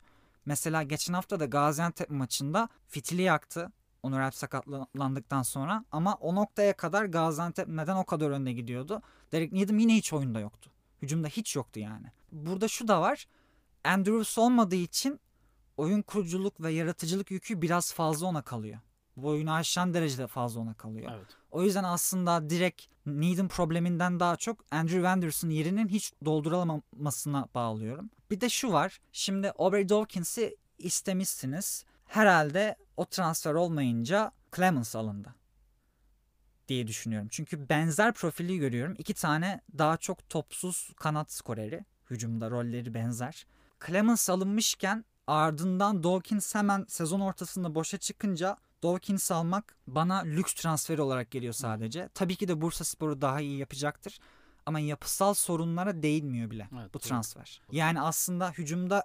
mesela geçen hafta da Gaziantep maçında fitili yaktı. Onur Alp sakatlandıktan sonra. Ama o noktaya kadar Gaziantep neden o kadar önde gidiyordu? Derek Needham yine hiç oyunda yoktu. Hücumda hiç yoktu yani. Burada şu da var. Andrews olmadığı için oyun kuruculuk ve yaratıcılık yükü biraz fazla ona kalıyor. Bu oyunu aşan derecede fazla ona kalıyor. Evet. O yüzden aslında direkt Needham probleminden daha çok Andrew Anderson yerinin hiç doldurulamamasına bağlıyorum. Bir de şu var. Şimdi Aubrey Dawkins'i istemişsiniz. herhalde o transfer olmayınca Clemens alındı diye düşünüyorum. Çünkü benzer profili görüyorum. İki tane daha çok topsuz kanat skoreri. Hücumda rolleri benzer. Clemens alınmışken ardından Dawkins hemen sezon ortasında boşa çıkınca Dawkins almak bana lüks transferi olarak geliyor sadece. Tabii ki de Bursa Spor'u daha iyi yapacaktır. Ama yapısal sorunlara değinmiyor bile Evet, bu doğru. transfer. Yani aslında hücumda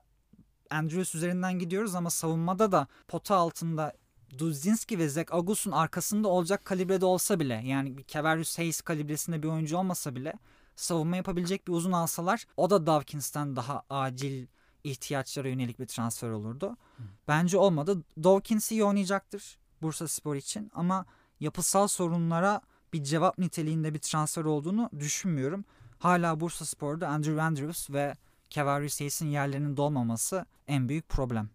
Andrews üzerinden gidiyoruz ama savunmada da pota altında Duzinski ve Zach Agus'un arkasında olacak kalibrede olsa bile yani bir Kevarius Hayes kalibresinde bir oyuncu olmasa bile savunma yapabilecek bir uzun alsalar o da Dawkins'ten daha acil ihtiyaçlara yönelik bir transfer olurdu. Bence olmadı. Dawkins iyi oynayacaktır Bursa Spor için ama yapısal sorunlara bir cevap niteliğinde bir transfer olduğunu düşünmüyorum. Hala Bursa Spor'da Andrew Andrews ve Kevarius Hayes'in yerlerinin dolmaması en büyük problem.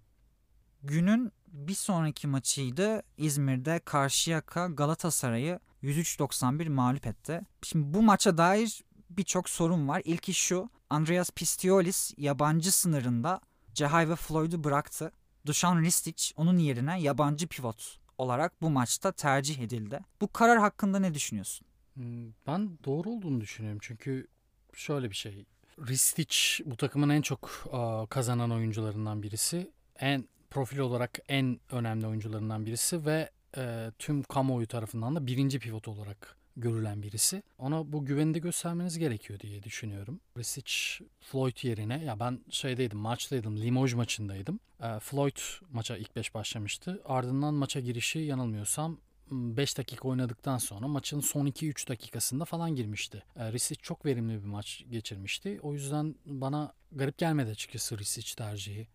Günün bir sonraki maçıydı. İzmir'de Karşıyaka Galatasaray'ı 103-91 mağlup etti. Şimdi bu maça dair birçok sorun var. İlki şu. Andreas Pistiolis yabancı sınırında Cehay ve Floyd'u bıraktı. Dušan Ristic onun yerine yabancı pivot olarak bu maçta tercih edildi. Bu karar hakkında ne düşünüyorsun? Hmm, Ben doğru olduğunu düşünüyorum çünkü şöyle bir şey. Ristic bu takımın en çok kazanan oyuncularından birisi. En profil olarak en önemli oyuncularından birisi ve e, tüm kamuoyu tarafından da birinci pivot olarak görülen birisi. Ona bu güveni de göstermeniz gerekiyor diye düşünüyorum. Ristic Floyd yerine ya ben şeydeydim maçtaydım Limoges maçındaydım. E, Floyd maça ilk beş başlamıştı. Ardından maça girişi yanılmıyorsam 5 dakika oynadıktan sonra maçın son 2-3 dakikasında falan girmişti. E, Risic çok verimli bir maç geçirmişti. O yüzden bana garip gelmedi açıkçası Risic tercihi.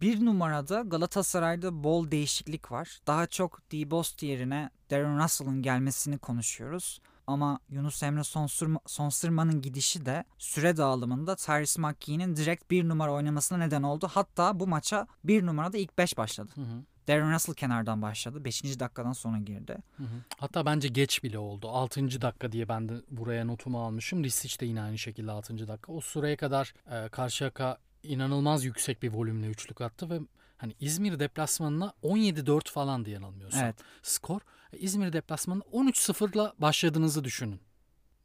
Bir numarada Galatasaray'da bol değişiklik var. Daha çok Debost yerine Darren Russell'ın gelmesini konuşuyoruz. Ama Yunus Emre Sonsırma- Sonsırma'nın gidişi de süre dağılımında Tyrese McKee'nin direkt bir numara oynamasına neden oldu. Hatta bu maça bir numarada ilk 5 başladı. Hı hı. Darren Russell kenardan başladı. 5. dakikadan sonra girdi. Hı hı. Hatta bence geç bile oldu. 6. dakika diye ben de buraya notumu almışım. Risic de yine aynı şekilde 6. dakika. O süreye kadar e, Karşıyaka inanılmaz yüksek bir volümle üçlük attı ve hani İzmir deplasmanına 17-4 falan diye yanılmıyorsam Evet. skor. E, İzmir deplasmanına 13-0'la başladığınızı düşünün.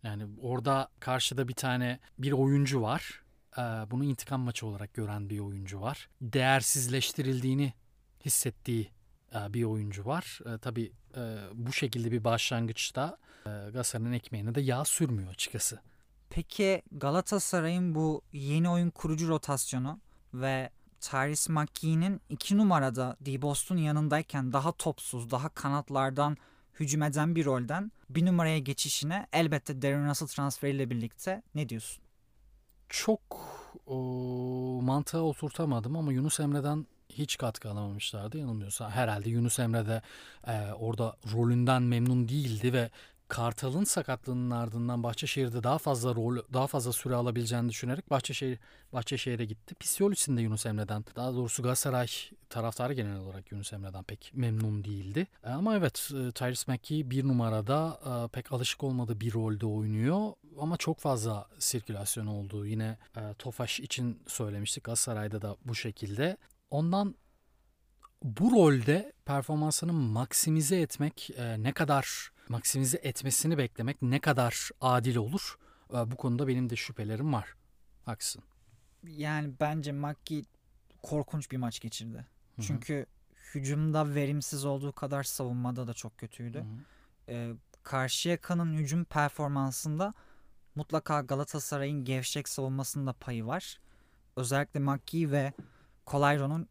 Yani orada karşıda bir tane bir oyuncu var. E, bunu intikam maçı olarak gören bir oyuncu var. Değersizleştirildiğini hissettiği e, bir oyuncu var. Tabii bu şekilde bir başlangıçta Galatasaray'ın ekmeğine de yağ sürmüyor açıkçası. Peki Galatasaray'ın bu yeni oyun kurucu rotasyonu ve Tyrese McKee'nin iki numarada Debost'un yanındayken daha topsuz, daha kanatlardan hücum eden bir rolden bir numaraya geçişine elbette Darren Russell transferiyle birlikte ne diyorsun? Çok o, mantığa oturtamadım ama Yunus Emre'den hiç katkı alamamışlardı yanılmıyorsa. Herhalde Yunus Emre de e, orada rolünden memnun değildi ve Kartal'ın sakatlığının ardından Bahçeşehir'de daha fazla rol, daha fazla süre alabileceğini düşünerek Bahçeşehir Bahçeşehir'e gitti. Pisyolis'in de Yunus Emre'den, daha doğrusu Galatasaray taraftarı genel olarak Yunus Emre'den pek memnun değildi. E, Ama evet e, Tyrese McKee bir numarada e, pek alışık olmadığı bir rolde oynuyor ama çok fazla sirkülasyon olduğu yine Tofaş için söylemiştik Galatasaray'da da bu şekilde. Ondan bu rolde performansını maksimize etmek ne kadar maksimize etmesini beklemek ne kadar adil olur? E, bu konuda benim de şüphelerim var. Haksın. Yani bence McKee korkunç bir maç geçirdi. Hı hı. Çünkü hücumda verimsiz olduğu kadar savunmada da çok kötüydü. Hı hı. e, Karşıyaka'nın hücum performansında mutlaka Galatasaray'ın gevşek savunmasında payı var. Özellikle McGee ve Kolayro'nun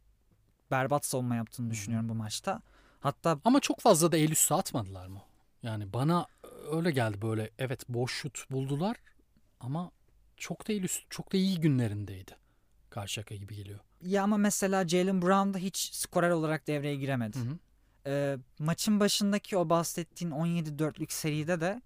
berbat savunma yaptığını düşünüyorum bu maçta. Hatta Ama çok fazla da el üstü atmadılar mı? Yani bana öyle geldi böyle evet boş şut buldular ama çok da üstü, çok da iyi günlerindeydi. Karşıyaka gibi geliyor. ya ama mesela Jalen Brown da hiç skorer olarak devreye giremedi. Hı hı. E, maçın başındaki o bahsettiğin 17-4'lük seride de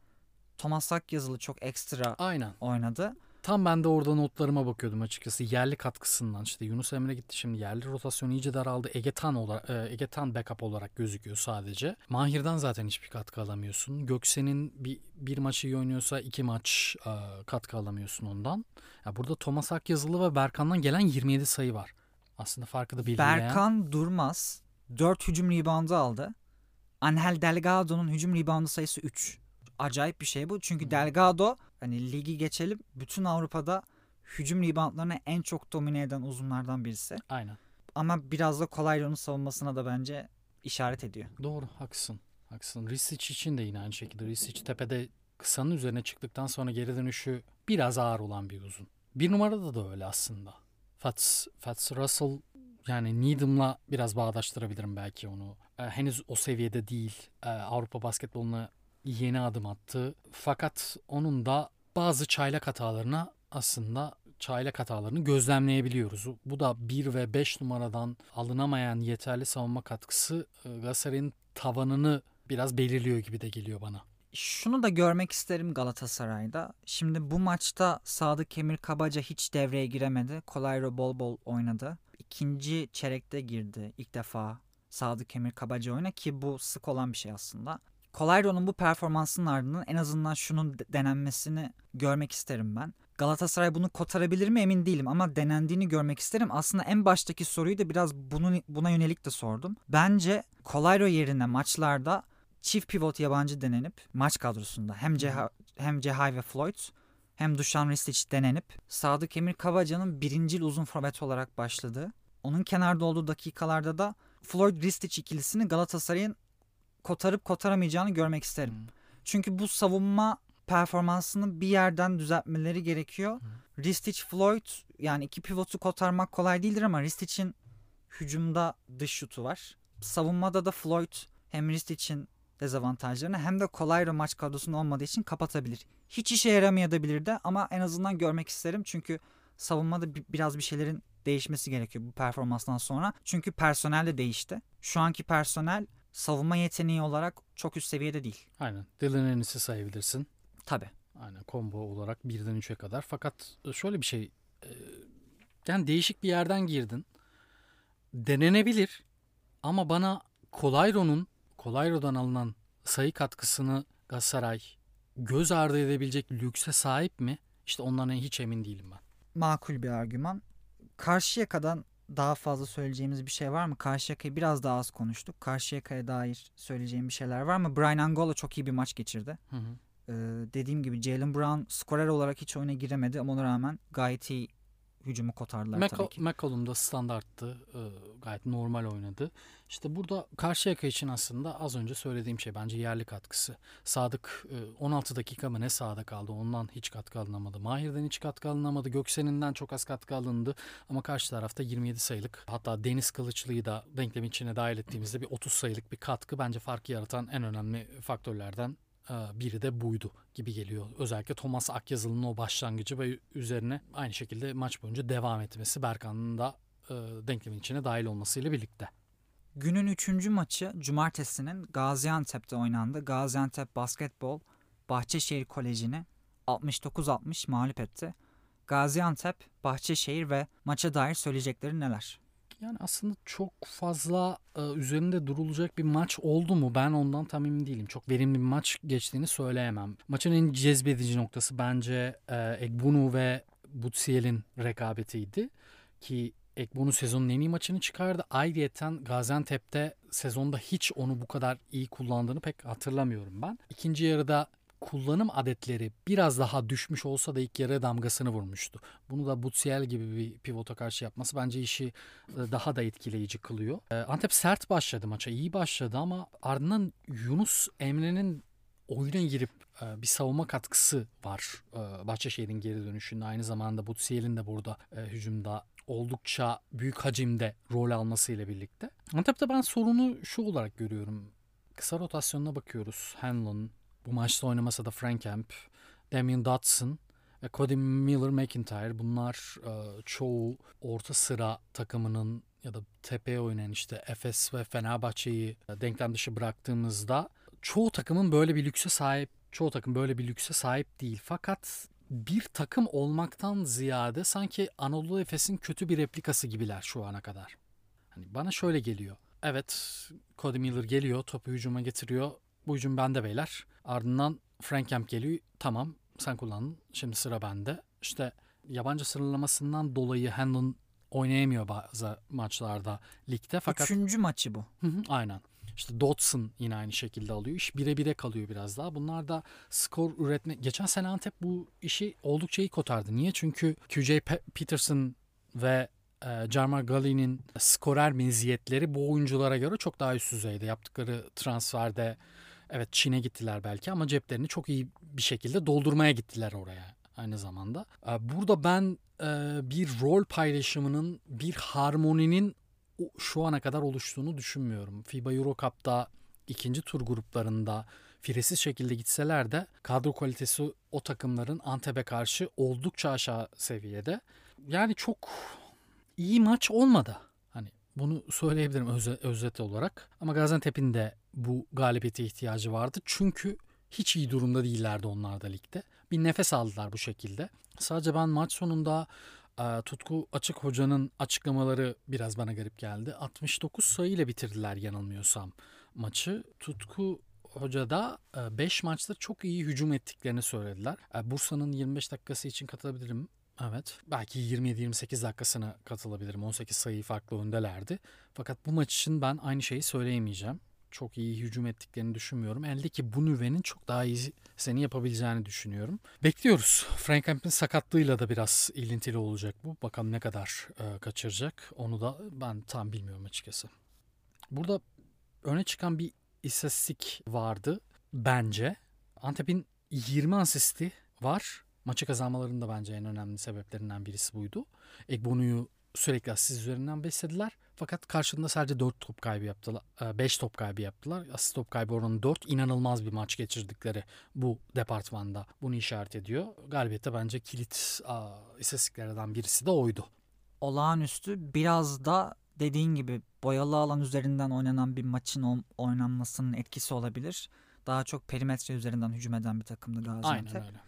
Thomas Akyazılı çok ekstra Aynen. oynadı. Tam ben de orada notlarıma bakıyordum açıkçası. Yerli katkısından işte Yunus Emre gitti şimdi yerli rotasyon iyice daraldı. Egetan olarak e, Egetan backup olarak gözüküyor sadece. Mahir'den zaten hiçbir katkı alamıyorsun. Göksen'in bir, bir maçı iyi oynuyorsa iki maç e, katkı alamıyorsun ondan. Ya burada Thomas Akyazılı ve Berkan'dan gelen 27 sayı var. Aslında farkı da belirleyen. Berkan Durmaz 4 hücum reboundu aldı. Angel Delgado'nun hücum reboundu sayısı 3. Acayip bir şey bu. Çünkü Delgado hani ligi geçelim bütün Avrupa'da hücum reboundlarını en çok domine eden uzunlardan birisi. Aynen. Ama biraz da Kolayro'nun savunmasına da bence işaret ediyor. Doğru haklısın. Haklısın. Risic için de yine aynı şekilde. Risic tepede kısanın üzerine çıktıktan sonra geri dönüşü biraz ağır olan bir uzun. Bir numarada da öyle aslında. Fats, Fats Russell yani Needham'la biraz bağdaştırabilirim belki onu. Ee, henüz o seviyede değil. Ee, Avrupa basketboluna yeni adım attı. Fakat onun da bazı çaylak hatalarına aslında çaylak hatalarını gözlemleyebiliyoruz. Bu da 1 ve 5 numaradan alınamayan yeterli savunma katkısı e, Galatasaray'ın tavanını biraz belirliyor gibi de geliyor bana. Şunu da görmek isterim Galatasaray'da. Şimdi bu maçta Sadık Emir Kabaca hiç devreye giremedi. Kolayro bol bol oynadı. İkinci çeyrekte girdi ilk defa Sadık Emir Kabaca oyuna ki bu sık olan bir şey aslında. Kolayro'nun bu performansının ardından en azından şunun denenmesini görmek isterim ben. Galatasaray bunu kotarabilir mi emin değilim ama denendiğini görmek isterim. Aslında en baştaki soruyu da biraz bunun, buna yönelik de sordum. Bence Kolayro yerine maçlarda çift pivot yabancı denenip maç kadrosunda hem Ceha, hem Cehay ve Floyd hem Dušan Ristic denenip Sadık Emir Kavaca'nın birincil uzun forvet olarak başladığı onun kenarda olduğu dakikalarda da Floyd Ristic ikilisini Galatasaray'ın kotarıp kotaramayacağını görmek isterim. Hmm. Çünkü bu savunma performansını bir yerden düzeltmeleri gerekiyor. Hmm. Ristic Floyd yani iki pivotu kotarmak kolay değildir ama Ristic'in hücumda dış şutu var. Savunmada da Floyd hem Ristic'in dezavantajlarını hem de kolay maç kadrosunda olmadığı için kapatabilir. Hiç işe yaramayabilir de ama en azından görmek isterim çünkü savunmada biraz bir şeylerin değişmesi gerekiyor bu performanstan sonra. Çünkü personel de değişti. Şu anki personel savunma yeteneği olarak çok üst seviyede değil. Aynen. Dylan Ennis'i sayabilirsin. Tabii. Aynen combo olarak birden üçe kadar. Fakat şöyle bir şey. Yani değişik bir yerden girdin. Denenebilir. Ama bana Kolayro'nun Kolayro'dan alınan sayı katkısını Galatasaray göz ardı edebilecek lükse sahip mi? İşte ondan hiç emin değilim ben. Makul bir argüman. Karşıyaka'dan daha fazla söyleyeceğimiz bir şey var mı? Karşıyaka'yı biraz daha az konuştuk. Karşıyaka'ya dair söyleyeceğim bir şeyler var mı? Brian Angola çok iyi bir maç geçirdi. Hı hı. Ee, dediğim gibi Jalen Brown skorer olarak hiç oyuna giremedi ama ona rağmen gayet iyi hücumu kotardılar Mac- tabii ki. McCollum da standarttı. E, gayet normal oynadı. İşte burada Karşıyaka için aslında az önce söylediğim şey bence yerli katkısı. Sadık e, 16 dakika mı ne sahada kaldı. Ondan hiç katkı alınamadı. Mahir'den hiç katkı alınamadı. Göksen'inden çok az katkı alındı. Ama karşı tarafta 27 sayılık hatta Deniz Kılıçlı'yı da denklemin içine dahil ettiğimizde bir 30 sayılık bir katkı bence farkı yaratan en önemli faktörlerden biri de buydu gibi geliyor. Özellikle Thomas Akyazılı'nın o başlangıcı ve üzerine aynı şekilde maç boyunca devam etmesi Berkan'ın da e, denklemin içine dahil olmasıyla birlikte. Günün üçüncü maçı cumartesinin Gaziantep'te oynandı. Gaziantep Basketbol Bahçeşehir Koleji'ni 69-60 mağlup etti. Gaziantep, Bahçeşehir ve maça dair söyleyecekleri neler? Yani aslında çok fazla e, üzerinde durulacak bir maç oldu mu ben ondan tam emin değilim. Çok verimli bir maç geçtiğini söyleyemem. Maçın en cezbedici noktası bence e, Egbunu ve Butsiel'in rekabetiydi. Ki Ekbonu sezonun en iyi maçını çıkardı. Ayrıyeten Gaziantep'te sezonda hiç onu bu kadar iyi kullandığını pek hatırlamıyorum ben. İkinci yarıda kullanım adetleri biraz daha düşmüş olsa da ilk yarı damgasını vurmuştu. Bunu da Butsiel gibi bir pivota karşı yapması bence işi e, daha da etkileyici kılıyor. E, Antep sert başladı maça, iyi başladı ama ardından Yunus Emre'nin oyuna girip e, bir savunma katkısı var Bahçeşehir'in geri dönüşünde. Aynı zamanda Butsiel'in de burada hücumda oldukça büyük hacimde rol almasıyla birlikte. Antep'te ben sorunu şu olarak görüyorum. Kısa rotasyonuna bakıyoruz. Hanlon, bu maçta oynamasa da Frank Kemp, Damian Dotson ve Cody Miller McIntyre bunlar e, çoğu orta sıra takımının ya da tepeye oynayan işte Efes ve Fenerbahçe'yi denklem dışı bıraktığımızda çoğu takımın böyle bir lükse sahip çoğu takım böyle bir lükse sahip değil. Fakat bir takım olmaktan ziyade sanki Anadolu Efes'in kötü bir replikası gibiler şu ana kadar. Hani bana şöyle geliyor. Evet Cody Miller geliyor topu hücuma getiriyor. Bu hücum bende beyler. Ardından Frank geliyor. Tamam sen kullandın. Şimdi sıra bende. İşte yabancı sınırlamasından dolayı Hanlon oynayamıyor bazı maçlarda ligde. Fakat Üçüncü maçı bu. Hı hı, aynen. İşte Dodson yine aynı şekilde alıyor. İş bire bire kalıyor biraz daha. Bunlar da skor üretme... Geçen sene Antep bu işi oldukça iyi kotardı. Niye? Çünkü QJ Pe- Peterson ve e, Jarmar Gully'nin skorer meziyetleri bu oyunculara göre çok daha üst düzeyde. Yaptıkları transferde evet Çin'e gittiler belki ama ceplerini çok iyi bir şekilde doldurmaya gittiler oraya aynı zamanda. E, Burada ben e, bir rol paylaşımının, bir harmoninin şu ana kadar oluştuğunu düşünmüyorum. FIBA Euro Cup'ta ikinci tur gruplarında firesiz şekilde gitseler de kadro kalitesi o takımların Antep'e karşı oldukça aşağı seviyede. Yani çok iyi maç olmadı. Bunu söyleyebilirim öze- özet olarak. Ama Gaziantep'in de bu galibiyete ihtiyacı vardı. Çünkü hiç iyi durumda değillerdi onlar da ligde. Bir nefes aldılar bu şekilde. Sadece ben maç sonunda e, Tutku Açık Hoca'nın açıklamaları biraz bana garip geldi. 69 sayıyla bitirdiler yanılmıyorsam maçı. Tutku Hoca da 5 maçta çok iyi hücum ettiklerini söylediler. E, Bursa'nın 25 dakikası için katılabilirim. Evet. Belki 27-28 dakikasına katılabilirim. 18 sayı farklı öndelerdi. Fakat bu maç için ben aynı şeyi söyleyemeyeceğim. Çok iyi hücum ettiklerini düşünmüyorum. Eldeki bu nüvenin çok daha iyi seni yapabileceğini düşünüyorum. Bekliyoruz. Frank Kemp'in sakatlığıyla da biraz ilintili olacak bu. Bakalım ne kadar e, kaçıracak. Onu da ben tam bilmiyorum açıkçası. Burada öne çıkan bir istatistik vardı bence. Antep'in 20 asisti var. Maçı kazanmalarının da bence en önemli sebeplerinden birisi buydu. Egbonu'yu sürekli asist üzerinden beslediler. Fakat karşılığında sadece 4 top kaybı yaptılar. 5 top kaybı yaptılar. Asist top kaybı oranı 4. İnanılmaz bir maç geçirdikleri bu departmanda bunu işaret ediyor. Galibiyette bence kilit istatistiklerden birisi de oydu. Olağanüstü biraz da dediğin gibi boyalı alan üzerinden oynanan bir maçın oynanmasının etkisi olabilir. Daha çok perimetre üzerinden hücum eden bir takımdı Gaziantep. Aynen öyle.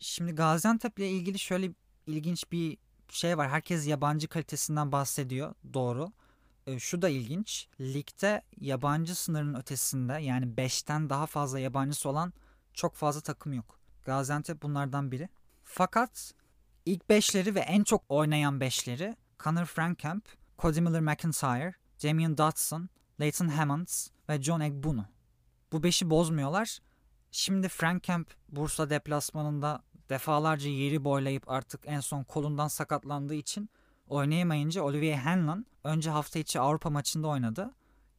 Şimdi Gaziantep'le ilgili şöyle ilginç bir şey var. Herkes yabancı kalitesinden bahsediyor. Doğru. E, şu da ilginç. Ligde yabancı sınırının ötesinde yani 5'ten daha fazla yabancısı olan çok fazla takım yok. Gaziantep bunlardan biri. Fakat ilk 5'leri ve en çok oynayan 5'leri Connor Frankamp, Cody Miller McIntyre, Damian Dotson, Leighton Hammonds ve John Egbunu. Bu 5'i bozmuyorlar. Şimdi Frankamp Bursa deplasmanında defalarca yeri boylayıp artık en son kolundan sakatlandığı için oynayamayınca Olivier Hanlon önce hafta içi Avrupa maçında oynadı.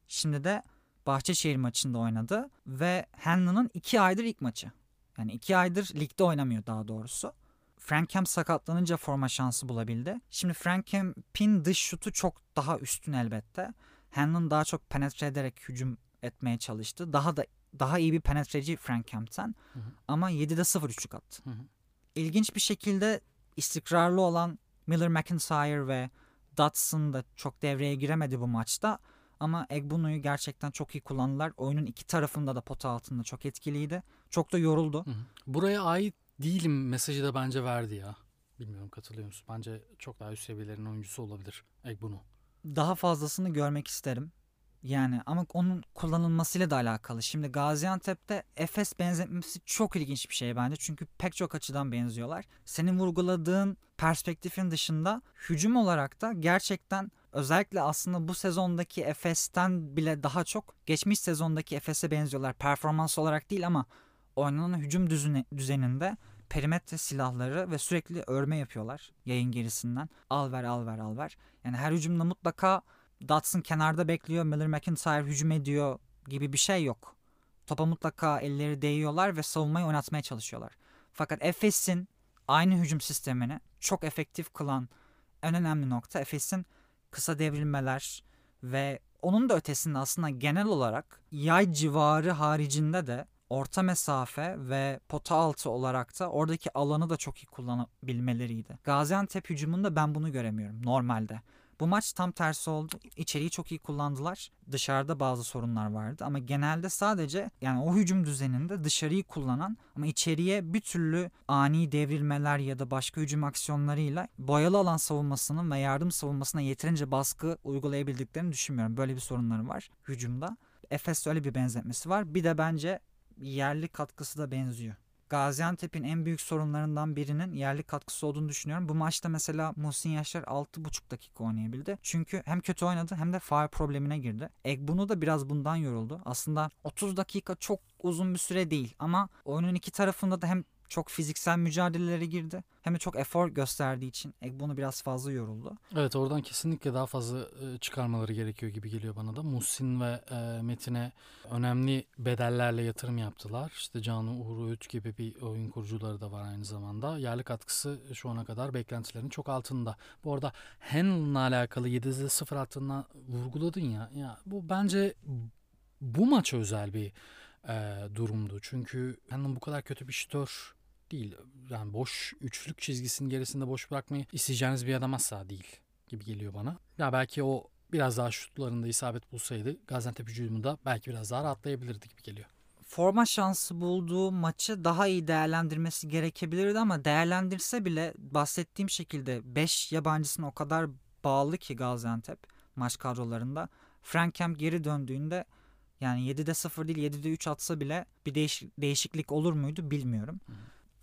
Şimdi de Bahçeşehir maçında oynadı ve Hanlon'ın iki aydır ilk maçı. Yani iki aydır ligde oynamıyor daha doğrusu. Frank Kemp sakatlanınca forma şansı bulabildi. Şimdi Frank Kemp'in dış şutu çok daha üstün elbette. Hanlon daha çok penetre ederek hücum etmeye çalıştı. Daha da daha iyi bir penetreci Frank Kemp'ten. Hı hı. Ama 7'de 0 üçlük attı. Hı hı. İlginç bir şekilde istikrarlı olan Miller McIntyre ve Dotson da çok devreye giremedi bu maçta. Ama Egbunu'yu gerçekten çok iyi kullandılar. Oyunun iki tarafında da pota altında çok etkiliydi. Çok da yoruldu. Hı hı. Buraya ait değilim mesajı da bence verdi ya. Bilmiyorum katılıyor musun? Bence çok daha üst seviyelerin oyuncusu olabilir Egbuno. Daha fazlasını görmek isterim. Yani ama onun kullanılmasıyla da alakalı. Şimdi Gaziantep'te Efes benzetmesi çok ilginç bir şey bence. Çünkü pek çok açıdan benziyorlar. Senin vurguladığın perspektifin dışında hücum olarak da gerçekten özellikle aslında bu sezondaki Efes'ten bile daha çok geçmiş sezondaki Efes'e benziyorlar. Performans olarak değil ama oynanan hücum düzeni, düzeninde perimetre silahları ve sürekli örme yapıyorlar yayın gerisinden. Al ver al ver al ver. Yani her hücumda mutlaka Dotson kenarda bekliyor, Miller McIntyre hücum ediyor gibi bir şey yok. Topa mutlaka elleri değiyorlar ve savunmayı oynatmaya çalışıyorlar. Fakat Efes'in aynı hücum sistemini çok efektif kılan en önemli nokta Efes'in kısa devrilmeler ve onun da ötesinde aslında genel olarak yay civarı haricinde de orta mesafe ve pota altı olarak da oradaki alanı da çok iyi kullanabilmeleriydi. Gaziantep hücumunda ben bunu göremiyorum normalde. Bu maç tam tersi oldu. İçeriği çok iyi kullandılar. Dışarıda bazı sorunlar vardı ama genelde sadece yani o hücum düzeninde dışarıyı kullanan ama içeriye bir türlü ani devrilmeler ya da başka hücum aksiyonlarıyla boyalı alan savunmasının ve yardım savunmasına yeterince baskı uygulayabildiklerini düşünmüyorum. Böyle bir sorunları var hücumda. Efes'te öyle bir benzetmesi var. Bir de bence yerli katkısı da benziyor Gaziantep'in en büyük sorunlarından birinin yerli katkısı olduğunu düşünüyorum. Bu maçta mesela Muhsin Yaşar 6,5 dakika oynayabildi. Çünkü hem kötü oynadı hem de faal problemine girdi. Egbunu da biraz bundan yoruldu. Aslında 30 dakika çok uzun bir süre değil ama oyunun iki tarafında da hem çok fiziksel mücadelelere girdi. Hem de çok efor gösterdiği için Egbunu biraz fazla yoruldu. Evet oradan kesinlikle daha fazla e, çıkarmaları gerekiyor gibi geliyor bana da. Muhsin ve e, Metin'e önemli bedellerle yatırım yaptılar. İşte Canu Uğur Öğüt gibi bir oyun kurucuları da var aynı zamanda. Yerli katkısı şu ana kadar beklentilerin çok altında. Bu arada Hanlon'la alakalı 7'de 0 attığından vurguladın ya. ya. Bu bence bu maç özel bir e, durumdu. Çünkü Hanlon bu kadar kötü bir şütör değil. Yani boş üçlük çizgisinin gerisinde boş bırakmayı isteyeceğiniz bir adam asla değil gibi geliyor bana. Ya belki o biraz daha şutlarında isabet bulsaydı Gaziantep hücumu da belki biraz daha rahatlayabilirdi gibi geliyor. Forma şansı bulduğu maçı daha iyi değerlendirmesi gerekebilirdi ama değerlendirse bile bahsettiğim şekilde 5 yabancısına o kadar bağlı ki Gaziantep maç kadrolarında. Frankem geri döndüğünde yani 7'de 0 değil 7'de 3 atsa bile bir değiş, değişiklik olur muydu bilmiyorum. Hı.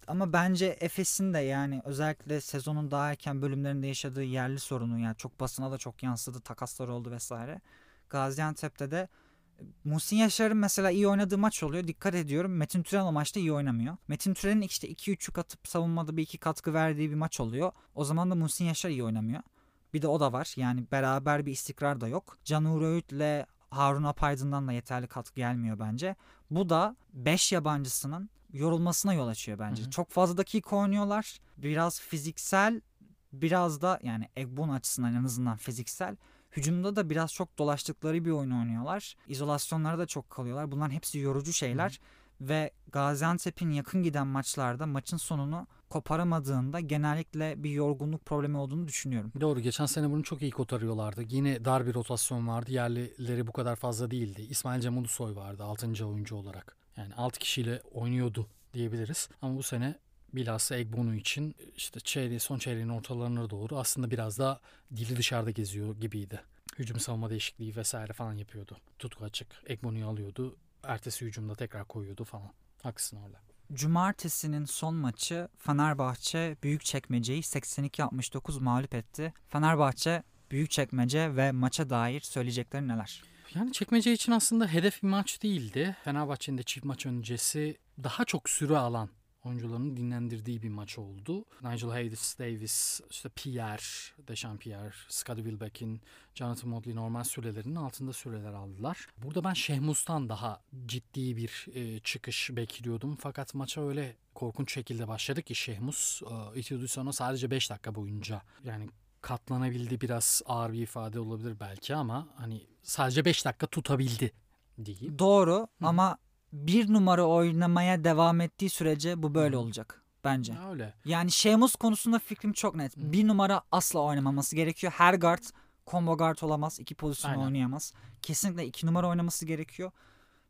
Ama bence Efes'in de yani özellikle sezonun daha erken bölümlerinde yaşadığı yerli sorunu yani çok basına da çok yansıdı takaslar oldu vesaire. Gaziantep'te de Muhsin Yaşar'ın mesela iyi oynadığı maç oluyor. Dikkat ediyorum. Metin Türen o maçta iyi oynamıyor. Metin Türen'in işte 2-3'lük atıp savunmada bir iki katkı verdiği bir maç oluyor. O zaman da Muhsin Yaşar iyi oynamıyor. Bir de o da var. Yani beraber bir istikrar da yok. Can Uğur Öğüt'le Harun Apaydın'dan da yeterli katkı gelmiyor bence. Bu da 5 yabancısının yorulmasına yol açıyor bence. Hı hı. Çok fazla dakika oynuyorlar. Biraz fiziksel biraz da yani Egbon açısından en azından fiziksel. Hücumda da biraz çok dolaştıkları bir oyun oynuyorlar. İzolasyonlara da çok kalıyorlar. Bunların hepsi yorucu şeyler. Hı. Ve Gaziantep'in yakın giden maçlarda maçın sonunu koparamadığında genellikle bir yorgunluk problemi olduğunu düşünüyorum. Doğru. Geçen sene bunu çok iyi kotarıyorlardı. Yine dar bir rotasyon vardı. Yerlileri bu kadar fazla değildi. İsmail Cem Ulusoy vardı 6. oyuncu olarak. Yani 6 kişiyle oynuyordu diyebiliriz. Ama bu sene bilhassa Egbonu için işte çeyreği, son çeyreğin ortalarına doğru aslında biraz daha dili dışarıda geziyor gibiydi. Hücum savunma değişikliği vesaire falan yapıyordu. Tutku açık. Egbonu'yu alıyordu. Ertesi hücumda tekrar koyuyordu falan. Haklısın orada. Cumartesinin son maçı Fenerbahçe Büyükçekmece'yi 82-69 mağlup etti. Fenerbahçe Büyükçekmece ve maça dair söyleyecekleri neler? Yani çekmece için aslında hedef bir maç değildi. Fenerbahçe'nin de çift maç öncesi daha çok süre alan oyuncularının dinlendirdiği bir maç oldu. Nigel Hayes Davis, işte Pierre, Dechampierre, Scottie Wilbeck'in, Jonathan Motley normal sürelerinin altında süreler aldılar. Burada ben Şehmus'tan daha ciddi bir e, çıkış bekliyordum. Fakat maça öyle korkunç şekilde başladı ki Şehmus e, itiyordu sonra sadece 5 dakika boyunca yani katlanabildi biraz ağır bir ifade olabilir belki ama hani sadece 5 dakika tutabildi diyeyim. Doğru Hı. ama bir numara oynamaya devam ettiği sürece bu böyle olacak bence. Öyle. Yani Sheamus konusunda fikrim çok net. Hı. Bir numara asla oynamaması gerekiyor. Her guard combo guard olamaz. iki pozisyon Aynen. oynayamaz. Kesinlikle iki numara oynaması gerekiyor.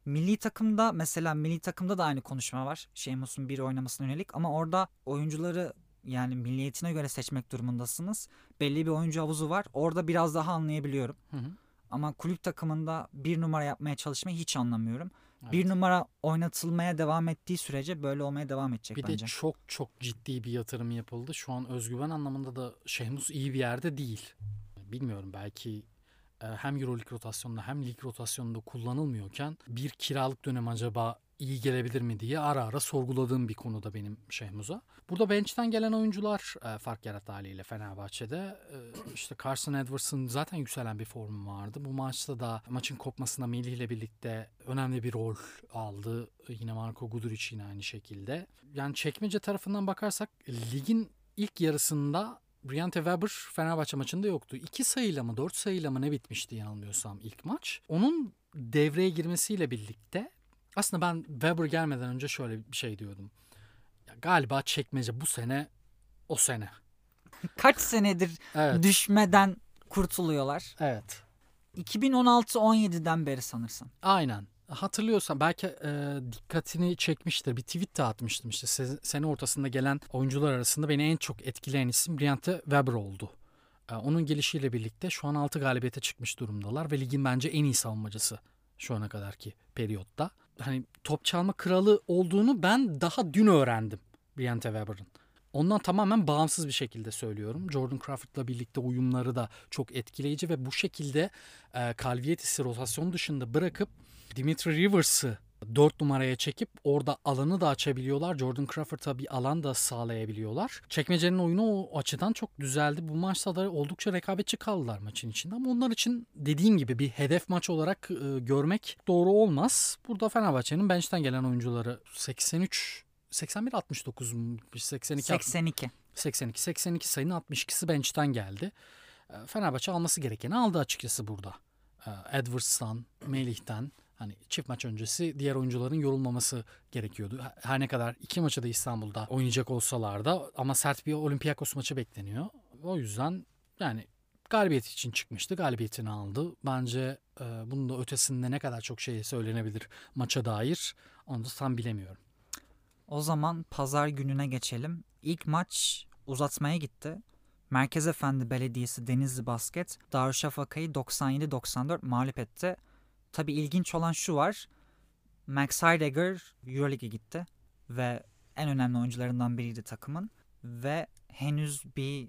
Milli takımda mesela milli takımda da aynı konuşma var. Sheamus'un bir oynamasına yönelik ama orada oyuncuları yani milliyetine göre seçmek durumundasınız. Belli bir oyuncu havuzu var. Orada biraz daha anlayabiliyorum. Hı hı. Ama kulüp takımında bir numara yapmaya çalışmayı hiç anlamıyorum. Evet. Bir numara oynatılmaya devam ettiği sürece böyle olmaya devam edecek bir bence. Bir de çok çok ciddi bir yatırım yapıldı. Şu an özgüven anlamında da Şehmus iyi bir yerde değil. Bilmiyorum belki e, hem Euroleague rotasyonunda hem lig rotasyonunda kullanılmıyorken bir kiralık dönem acaba iyi gelebilir mi diye ara ara sorguladığım bir konuda benim Şehmuz'a. Burada bench'ten gelen oyuncular e, fark yarattı haliyle Fenerbahçe'de. E, işte Carson Edwards'ın zaten yükselen bir formu vardı. Bu maçta da maçın kopmasına Melih ile birlikte önemli bir rol aldı. Yine Marco Guduric yine aynı şekilde. Yani çekmece tarafından bakarsak ligin ilk yarısında Briante Weber Fenerbahçe maçında yoktu. İki sayıyla mı dört sayıyla mı ne bitmişti yanılmıyorsam ilk maç. Onun devreye girmesiyle birlikte aslında ben Weber gelmeden önce şöyle bir şey diyordum. Ya galiba çekmece bu sene o sene. Kaç senedir evet. düşmeden kurtuluyorlar. Evet. 2016-17'den beri sanırsam. Aynen. Hatırlıyorsan belki e, dikkatini çekmiştir. Bir tweet de atmıştım işte se- sene ortasında gelen oyuncular arasında beni en çok etkileyen isim Briante Weber oldu. E, onun gelişiyle birlikte şu an 6 galibiyete çıkmış durumdalar ve ligin bence en iyi savunmacısı şu ana kadarki periyotta. Hani top çalma kralı olduğunu ben daha dün öğrendim Briante Weber'ın. Ondan tamamen bağımsız bir şekilde söylüyorum. Jordan Crawford'la birlikte uyumları da çok etkileyici ve bu şekilde e, Calvietis'i rotasyon dışında bırakıp Dimitri Rivers'ı 4 numaraya çekip orada alanı da açabiliyorlar. Jordan Crawford'a bir alan da sağlayabiliyorlar. Çekmecenin oyunu o açıdan çok düzeldi. Bu maçta da oldukça rekabetçi kaldılar maçın içinde ama onlar için dediğim gibi bir hedef maç olarak e, görmek doğru olmaz. Burada Fenerbahçe'nin bench'ten gelen oyuncuları 83 81 69 82 82. 82 82 sayının 62'si bench'ten geldi. E, Fenerbahçe alması gerekeni aldı açıkçası burada. E, Edwards'tan, Melih'ten hani çift maç öncesi diğer oyuncuların yorulmaması gerekiyordu. Her ne kadar iki maçı da İstanbul'da oynayacak olsalar da ama sert bir Olympiakos maçı bekleniyor. O yüzden yani galibiyet için çıkmıştı. Galibiyetini aldı. Bence e, bunun da ötesinde ne kadar çok şey söylenebilir maça dair onu da tam bilemiyorum. O zaman pazar gününe geçelim. İlk maç uzatmaya gitti. Merkez Efendi Belediyesi Denizli Basket Darüşşafaka'yı 97-94 mağlup etti. Tabi ilginç olan şu var. Max Heidegger Euroleague'e gitti ve en önemli oyuncularından biriydi takımın ve henüz bir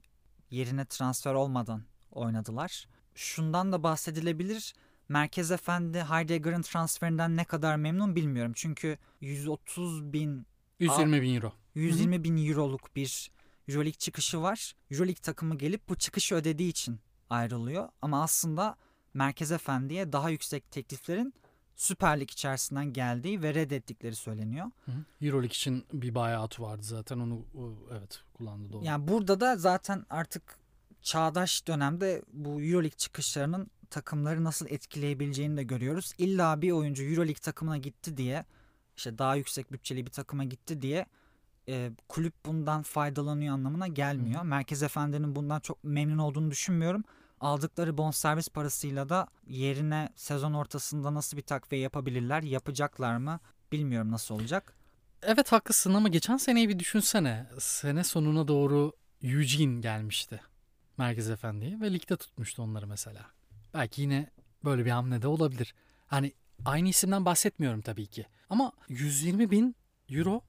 yerine transfer olmadan oynadılar. Şundan da bahsedilebilir. Merkez Efendi Heidegger'ın transferinden ne kadar memnun bilmiyorum. Çünkü 130 bin 120 bin euro. 120 bin euroluk bir Euroleague çıkışı var. Euroleague takımı gelip bu çıkışı ödediği için ayrılıyor. Ama aslında Merkez Efendi'ye daha yüksek tekliflerin Süper Lig içerisinden geldiği ve reddettikleri söyleniyor. Euroleague için bir buyout vardı zaten onu evet kullandı doğru. Yani burada da zaten artık çağdaş dönemde bu Euroleague çıkışlarının takımları nasıl etkileyebileceğini de görüyoruz. İlla bir oyuncu Euroleague takımına gitti diye işte daha yüksek bütçeli bir takıma gitti diye e, kulüp bundan faydalanıyor anlamına gelmiyor. Hı. Merkez Efendi'nin bundan çok memnun olduğunu düşünmüyorum. Aldıkları bonservis parasıyla da yerine sezon ortasında nasıl bir takviye yapabilirler, yapacaklar mı bilmiyorum nasıl olacak. Evet haklısın ama geçen seneyi bir düşünsene. Sene sonuna doğru Eugene gelmişti Merkez Efendi'ye ve ligde tutmuştu onları mesela. Belki yine böyle bir hamle de olabilir. Hani aynı isimden bahsetmiyorum tabii ki. Ama 120 bin euro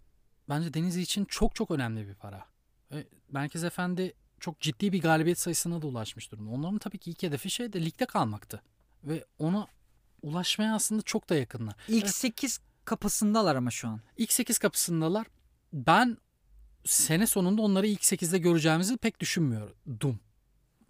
bence Denizli için çok çok önemli bir para. Merkez Efendi çok ciddi bir galibiyet sayısına da ulaşmış durumda. Onların tabii ki ilk hedefi şey de ligde kalmaktı. Ve ona ulaşmaya aslında çok da yakınlar. İlk evet. 8 kapısındalar ama şu an. İlk 8 kapısındalar. Ben sene sonunda onları ilk 8'de göreceğimizi pek düşünmüyordum.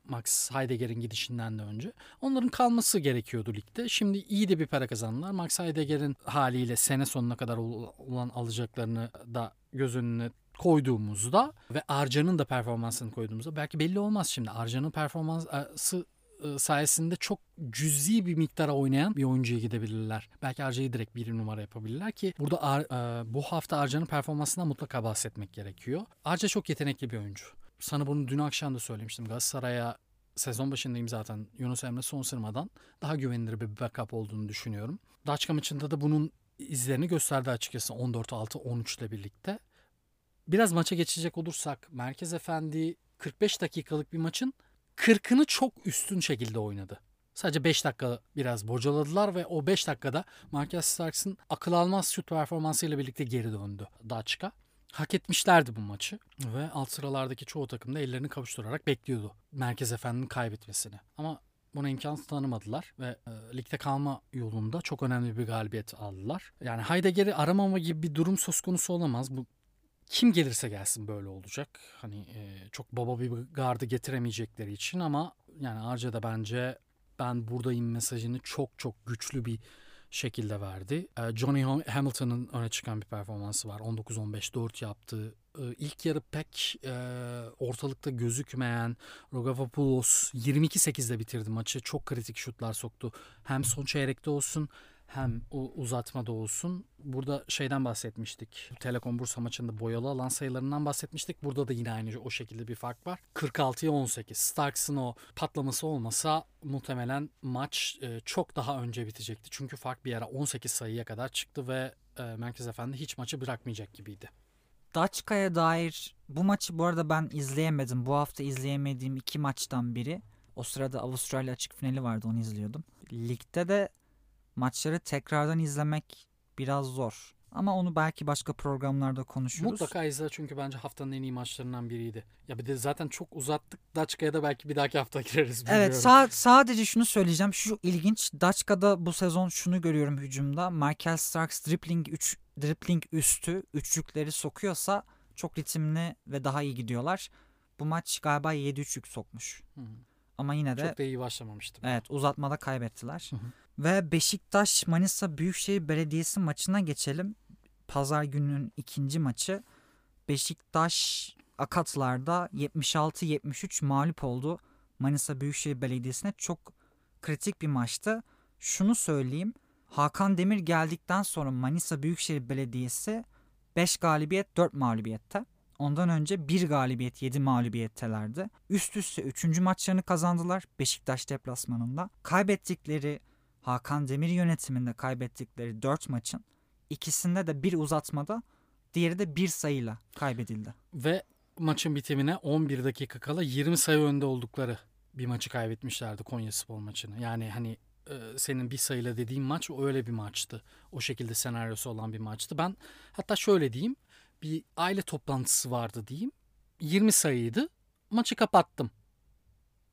Max Heidegger'in gidişinden de önce. Onların kalması gerekiyordu ligde. Şimdi iyi de bir para kazandılar. Max Heidegger'in haliyle sene sonuna kadar olan alacaklarını da göz önüne koyduğumuzda ve Arca'nın da performansını koyduğumuzda belki belli olmaz şimdi. Arca'nın performansı e, sayesinde çok cüzi bir miktara oynayan bir oyuncuya gidebilirler. Belki Arca'yı direkt bir numara yapabilirler ki burada Ar, e, bu hafta Arca'nın performansından mutlaka bahsetmek gerekiyor. Arca çok yetenekli bir oyuncu. Sana bunu dün akşam da söylemiştim. Galatasaray'a sezon başındayım zaten Yunus Emre son sırmadan daha güvenilir bir backup olduğunu düşünüyorum. Daçka maçında da bunun izlerini gösterdi açıkçası 14-6-13 ile birlikte. Biraz maça geçecek olursak Merkez Efendi 45 dakikalık bir maçın 40'ını çok üstün şekilde oynadı. Sadece 5 dakika biraz bocaladılar ve o 5 dakikada Marcus Starks'ın akıl almaz şut performansıyla birlikte geri döndü Daçka. Hak etmişlerdi bu maçı ve alt sıralardaki çoğu takım da ellerini kavuşturarak bekliyordu Merkez Efendi'nin kaybetmesini. Ama buna imkan tanımadılar ve e, ligde kalma yolunda çok önemli bir galibiyet aldılar. Yani Heidegger'i aramama gibi bir durum söz konusu olamaz. Bu kim gelirse gelsin böyle olacak. Hani e, çok baba bir gardı getiremeyecekleri için ama yani Arca da bence ben buradayım mesajını çok çok güçlü bir şekilde verdi. E, Johnny Hamilton'ın öne çıkan bir performansı var. 19-15-4 yaptı. E, ilk yarı pek e, ortalıkta gözükmeyen Rogavopoulos 22-8'de bitirdi maçı. Çok kritik şutlar soktu. Hem son çeyrekte olsun hem uzatmada olsun. Burada şeyden bahsetmiştik. Telekom Bursa maçında boyalı alan sayılarından bahsetmiştik. Burada da yine aynı o şekilde bir fark var. 46'ya 18. Starks'ın o patlaması olmasa muhtemelen maç e, çok daha önce bitecekti. Çünkü fark bir ara 18 sayıya kadar çıktı ve e, Merkez Efendi hiç maçı bırakmayacak gibiydi. Daçka'ya dair bu maçı bu arada ben izleyemedim. Bu hafta izleyemediğim iki maçtan biri. O sırada Avustralya açık finali vardı onu izliyordum. Ligde de maçları tekrardan izlemek biraz zor. Ama onu belki başka programlarda konuşuruz. Mutlaka izle çünkü bence haftanın en iyi maçlarından biriydi. Ya bir de zaten çok uzattık. Daçka'ya da belki bir dahaki hafta gireriz. Evet bilmiyorum. sa- sadece şunu söyleyeceğim. Şu ilginç. Daçka'da bu sezon şunu görüyorum hücumda. Michael Starks dribbling, üç, dribbling üstü üçlükleri sokuyorsa çok ritimli ve daha iyi gidiyorlar. Bu maç galiba 7 üçlük sokmuş. Hı hı. Ama yine de Çok da iyi başlamamıştım. evet uzatmada kaybettiler. Hı hı. Ve Beşiktaş Manisa Büyükşehir Belediyesi maçına geçelim. Pazar gününün ikinci maçı. Beşiktaş Akatlar'da 76-73 mağlup oldu. Manisa Büyükşehir Belediyesi'ne çok kritik bir maçtı. Şunu söyleyeyim. Hakan Demir geldikten sonra Manisa Büyükşehir Belediyesi 5 galibiyet 4 mağlubiyette. Ondan önce 1 galibiyet 7 mağlubiyettelerdi. Üst üste 3. maçlarını kazandılar Beşiktaş deplasmanında. Kaybettikleri Hakan Demir yönetiminde kaybettikleri 4 maçın ikisinde de bir uzatmada diğeri de bir sayıyla kaybedildi. Ve maçın bitimine 11 dakika kala 20 sayı önde oldukları bir maçı kaybetmişlerdi Konya Spor maçını. Yani hani e, senin bir sayıyla dediğin maç öyle bir maçtı. O şekilde senaryosu olan bir maçtı. Ben hatta şöyle diyeyim bir aile toplantısı vardı diyeyim. 20 sayıydı. Maçı kapattım.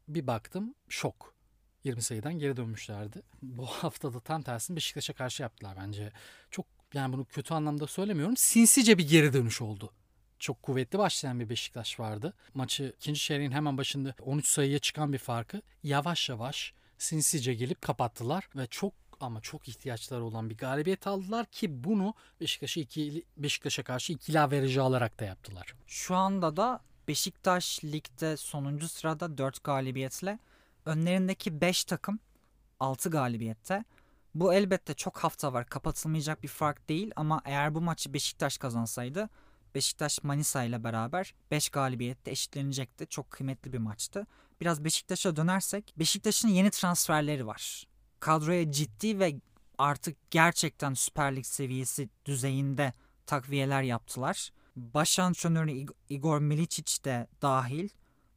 Bir baktım şok. 20 sayıdan geri dönmüşlerdi. Bu hafta da tam tersini Beşiktaş'a karşı yaptılar bence. Çok yani bunu kötü anlamda söylemiyorum. Sinsice bir geri dönüş oldu çok kuvvetli başlayan bir Beşiktaş vardı. Maçı ikinci çeyreğin hemen başında 13 sayıya çıkan bir farkı yavaş yavaş sinsice gelip kapattılar ve çok ama çok ihtiyaçları olan bir galibiyet aldılar ki bunu Beşiktaş'a iki Beşiktaş'a karşı ikili averajı alarak da yaptılar. Şu anda da Beşiktaş ligde sonuncu sırada 4 galibiyetle önlerindeki 5 takım 6 galibiyette. Bu elbette çok hafta var kapatılmayacak bir fark değil ama eğer bu maçı Beşiktaş kazansaydı Beşiktaş Manisa ile beraber 5 galibiyette eşitlenecekti. Çok kıymetli bir maçtı. Biraz Beşiktaş'a dönersek Beşiktaş'ın yeni transferleri var. Kadroya ciddi ve artık gerçekten Süper Lig seviyesi düzeyinde takviyeler yaptılar. Baş antrenörü Igor Milicic de dahil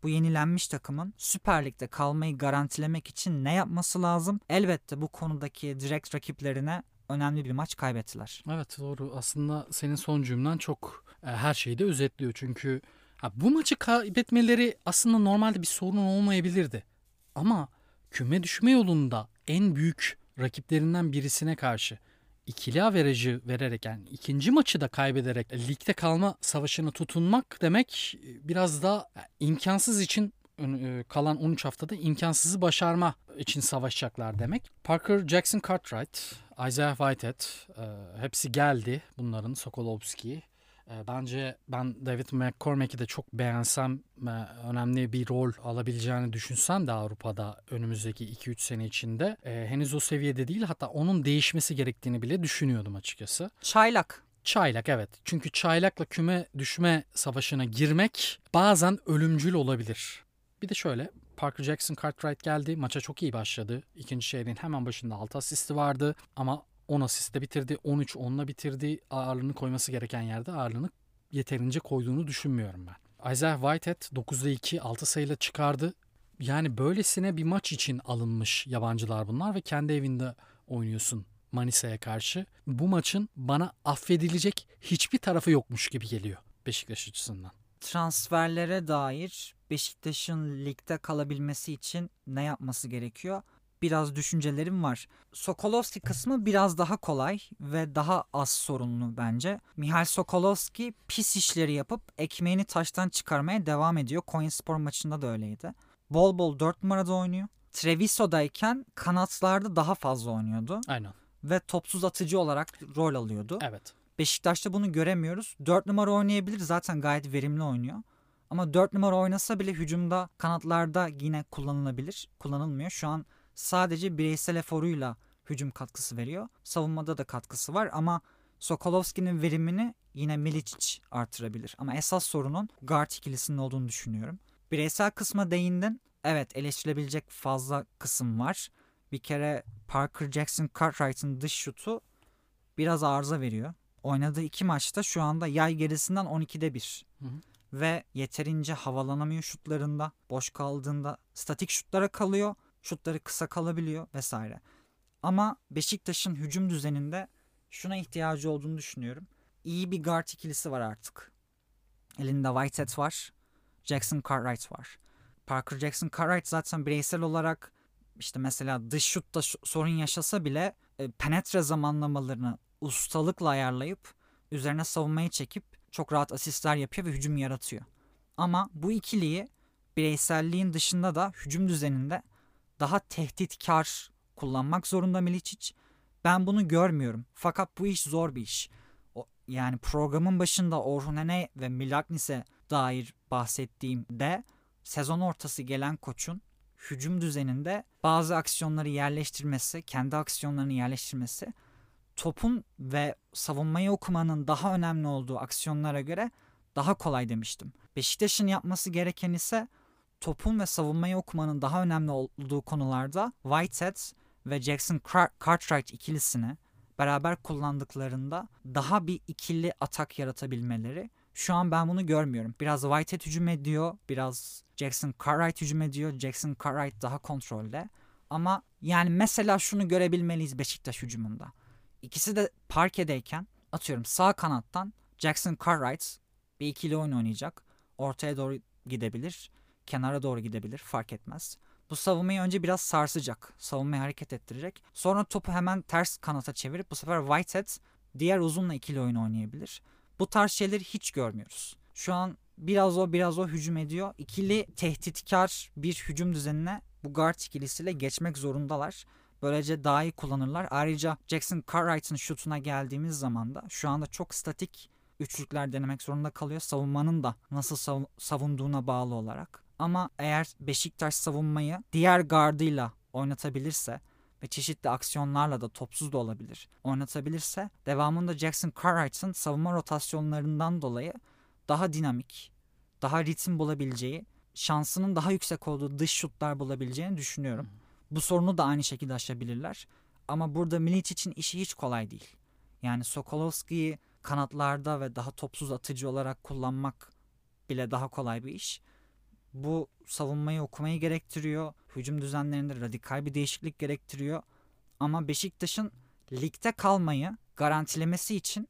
bu yenilenmiş takımın Süper Lig'de kalmayı garantilemek için ne yapması lazım? Elbette bu konudaki direkt rakiplerine önemli bir maç kaybettiler. Evet doğru. Aslında senin son cümlen çok e, her şeyi de özetliyor. Çünkü ha, bu maçı kaybetmeleri aslında normalde bir sorun olmayabilirdi. Ama küme düşme yolunda en büyük rakiplerinden birisine karşı ikili averajı vererek yani ikinci maçı da kaybederek ligde kalma savaşını tutunmak demek biraz da imkansız için kalan 13 haftada imkansızı başarma için savaşacaklar demek. Parker Jackson Cartwright, Isaiah Whitehead hepsi geldi bunların Sokolovski. Bence ben David McCormack'i de çok beğensem önemli bir rol alabileceğini düşünsem de Avrupa'da önümüzdeki 2-3 sene içinde henüz o seviyede değil hatta onun değişmesi gerektiğini bile düşünüyordum açıkçası. Çaylak. Çaylak evet. Çünkü çaylakla küme düşme savaşına girmek bazen ölümcül olabilir. Bir de şöyle Parker Jackson Cartwright geldi. Maça çok iyi başladı. İkinci çeyreğin hemen başında 6 asisti vardı. Ama 10 asiste bitirdi. 13 10'la bitirdi. Ağırlığını koyması gereken yerde ağırlığını yeterince koyduğunu düşünmüyorum ben. Isaiah Whitehead 9'da 2 6 sayıyla çıkardı. Yani böylesine bir maç için alınmış yabancılar bunlar ve kendi evinde oynuyorsun Manisa'ya karşı. Bu maçın bana affedilecek hiçbir tarafı yokmuş gibi geliyor Beşiktaş açısından. Transferlere dair Beşiktaş'ın ligde kalabilmesi için ne yapması gerekiyor? Biraz düşüncelerim var. Sokolovski kısmı biraz daha kolay ve daha az sorunlu bence. Mihail Sokolovski pis işleri yapıp ekmeğini taştan çıkarmaya devam ediyor. Konyaspor maçında da öyleydi. Bol bol 4 numarada oynuyor. Treviso'dayken kanatlarda daha fazla oynuyordu. Aynen. Ve topsuz atıcı olarak rol alıyordu. Evet. Beşiktaş'ta bunu göremiyoruz. 4 numara oynayabilir zaten gayet verimli oynuyor. Ama 4 numara oynasa bile hücumda kanatlarda yine kullanılabilir. Kullanılmıyor. Şu an sadece bireysel eforuyla hücum katkısı veriyor. Savunmada da katkısı var ama Sokolovski'nin verimini yine Milicic artırabilir. Ama esas sorunun guard ikilisinin olduğunu düşünüyorum. Bireysel kısma değindin. Evet eleştirilebilecek fazla kısım var. Bir kere Parker Jackson Cartwright'ın dış şutu biraz arıza veriyor. Oynadığı iki maçta şu anda yay gerisinden 12'de 1. Hı hı. Ve yeterince havalanamıyor şutlarında. Boş kaldığında statik şutlara kalıyor. Şutları kısa kalabiliyor vesaire. Ama Beşiktaş'ın hücum düzeninde şuna ihtiyacı olduğunu düşünüyorum. İyi bir guard ikilisi var artık. Elinde Whitehead var. Jackson Cartwright var. Parker Jackson Cartwright zaten bireysel olarak işte mesela dış şutta sorun yaşasa bile e, penetre zamanlamalarını ustalıkla ayarlayıp üzerine savunmayı çekip çok rahat asistler yapıyor ve hücum yaratıyor. Ama bu ikiliyi bireyselliğin dışında da hücum düzeninde daha tehditkar kullanmak zorunda Milicic. Ben bunu görmüyorum. Fakat bu iş zor bir iş. O, yani programın başında Orhunen'e ve Milagnis'e dair bahsettiğimde sezon ortası gelen koçun hücum düzeninde bazı aksiyonları yerleştirmesi, kendi aksiyonlarını yerleştirmesi topun ve savunmayı okumanın daha önemli olduğu aksiyonlara göre daha kolay demiştim. Beşiktaş'ın yapması gereken ise topun ve savunmayı okumanın daha önemli olduğu konularda Whitehead ve Jackson Cartwright ikilisini beraber kullandıklarında daha bir ikili atak yaratabilmeleri. Şu an ben bunu görmüyorum. Biraz Whitehead hücum ediyor, biraz Jackson Cartwright hücum ediyor. Jackson Cartwright daha kontrolde. Ama yani mesela şunu görebilmeliyiz Beşiktaş hücumunda. İkisi de parkedeyken atıyorum sağ kanattan Jackson Cartwright bir ikili oyun oynayacak. Ortaya doğru gidebilir. Kenara doğru gidebilir. Fark etmez. Bu savunmayı önce biraz sarsacak. Savunmayı hareket ettirecek. Sonra topu hemen ters kanata çevirip bu sefer Whitehead diğer uzunla ikili oyun oynayabilir. Bu tarz şeyleri hiç görmüyoruz. Şu an biraz o biraz o hücum ediyor. İkili tehditkar bir hücum düzenine bu guard ikilisiyle geçmek zorundalar. Böylece daha iyi kullanırlar. Ayrıca Jackson Cartwright'ın şutuna geldiğimiz zaman da şu anda çok statik üçlükler denemek zorunda kalıyor. Savunmanın da nasıl sav- savunduğuna bağlı olarak. Ama eğer Beşiktaş savunmayı diğer gardıyla oynatabilirse ve çeşitli aksiyonlarla da topsuz da olabilir. Oynatabilirse devamında Jackson Cartwright'ın savunma rotasyonlarından dolayı daha dinamik, daha ritim bulabileceği, şansının daha yüksek olduğu dış şutlar bulabileceğini düşünüyorum. Bu sorunu da aynı şekilde aşabilirler. Ama burada Milic için işi hiç kolay değil. Yani Sokolovski'yi kanatlarda ve daha topsuz atıcı olarak kullanmak bile daha kolay bir iş. Bu savunmayı okumayı gerektiriyor. Hücum düzenlerinde radikal bir değişiklik gerektiriyor. Ama Beşiktaş'ın ligde kalmayı garantilemesi için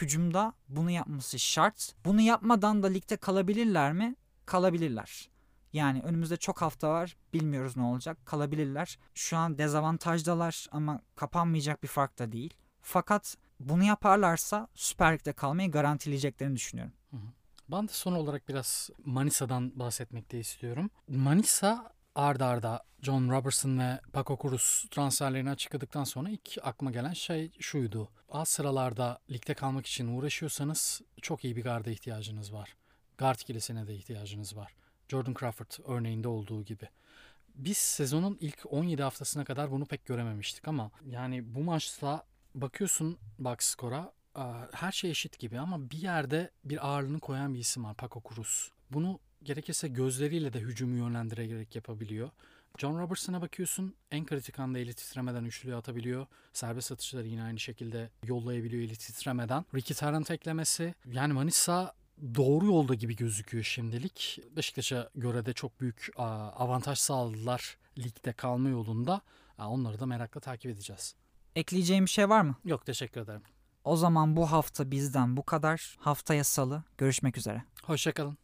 hücumda bunu yapması şart. Bunu yapmadan da ligde kalabilirler mi? Kalabilirler. Yani önümüzde çok hafta var. Bilmiyoruz ne olacak. Kalabilirler. Şu an dezavantajdalar ama kapanmayacak bir fark da değil. Fakat bunu yaparlarsa Süper Lig'de kalmayı garantileyeceklerini düşünüyorum. Ben de son olarak biraz Manisa'dan bahsetmek de istiyorum. Manisa arda arda John Robertson ve Paco Cruz transferlerini açıkladıktan sonra ilk aklıma gelen şey şuydu. Az sıralarda ligde kalmak için uğraşıyorsanız çok iyi bir garda ihtiyacınız var. Guard ikilisine de ihtiyacınız var. Jordan Crawford örneğinde olduğu gibi. Biz sezonun ilk 17 haftasına kadar bunu pek görememiştik ama yani bu maçta bakıyorsun box score'a her şey eşit gibi ama bir yerde bir ağırlığını koyan bir isim var Paco Cruz. Bunu gerekirse gözleriyle de hücumu yönlendirerek yapabiliyor. John Robertson'a bakıyorsun en kritik anda eli titremeden üçlüye atabiliyor. Serbest atışları yine aynı şekilde yollayabiliyor eli titremeden. Ricky Tarrant eklemesi yani Manisa doğru yolda gibi gözüküyor şimdilik. Beşiktaş'a göre de çok büyük avantaj sağladılar ligde kalma yolunda. Onları da merakla takip edeceğiz. Ekleyeceğim bir şey var mı? Yok teşekkür ederim. O zaman bu hafta bizden bu kadar. Haftaya salı görüşmek üzere. Hoşçakalın.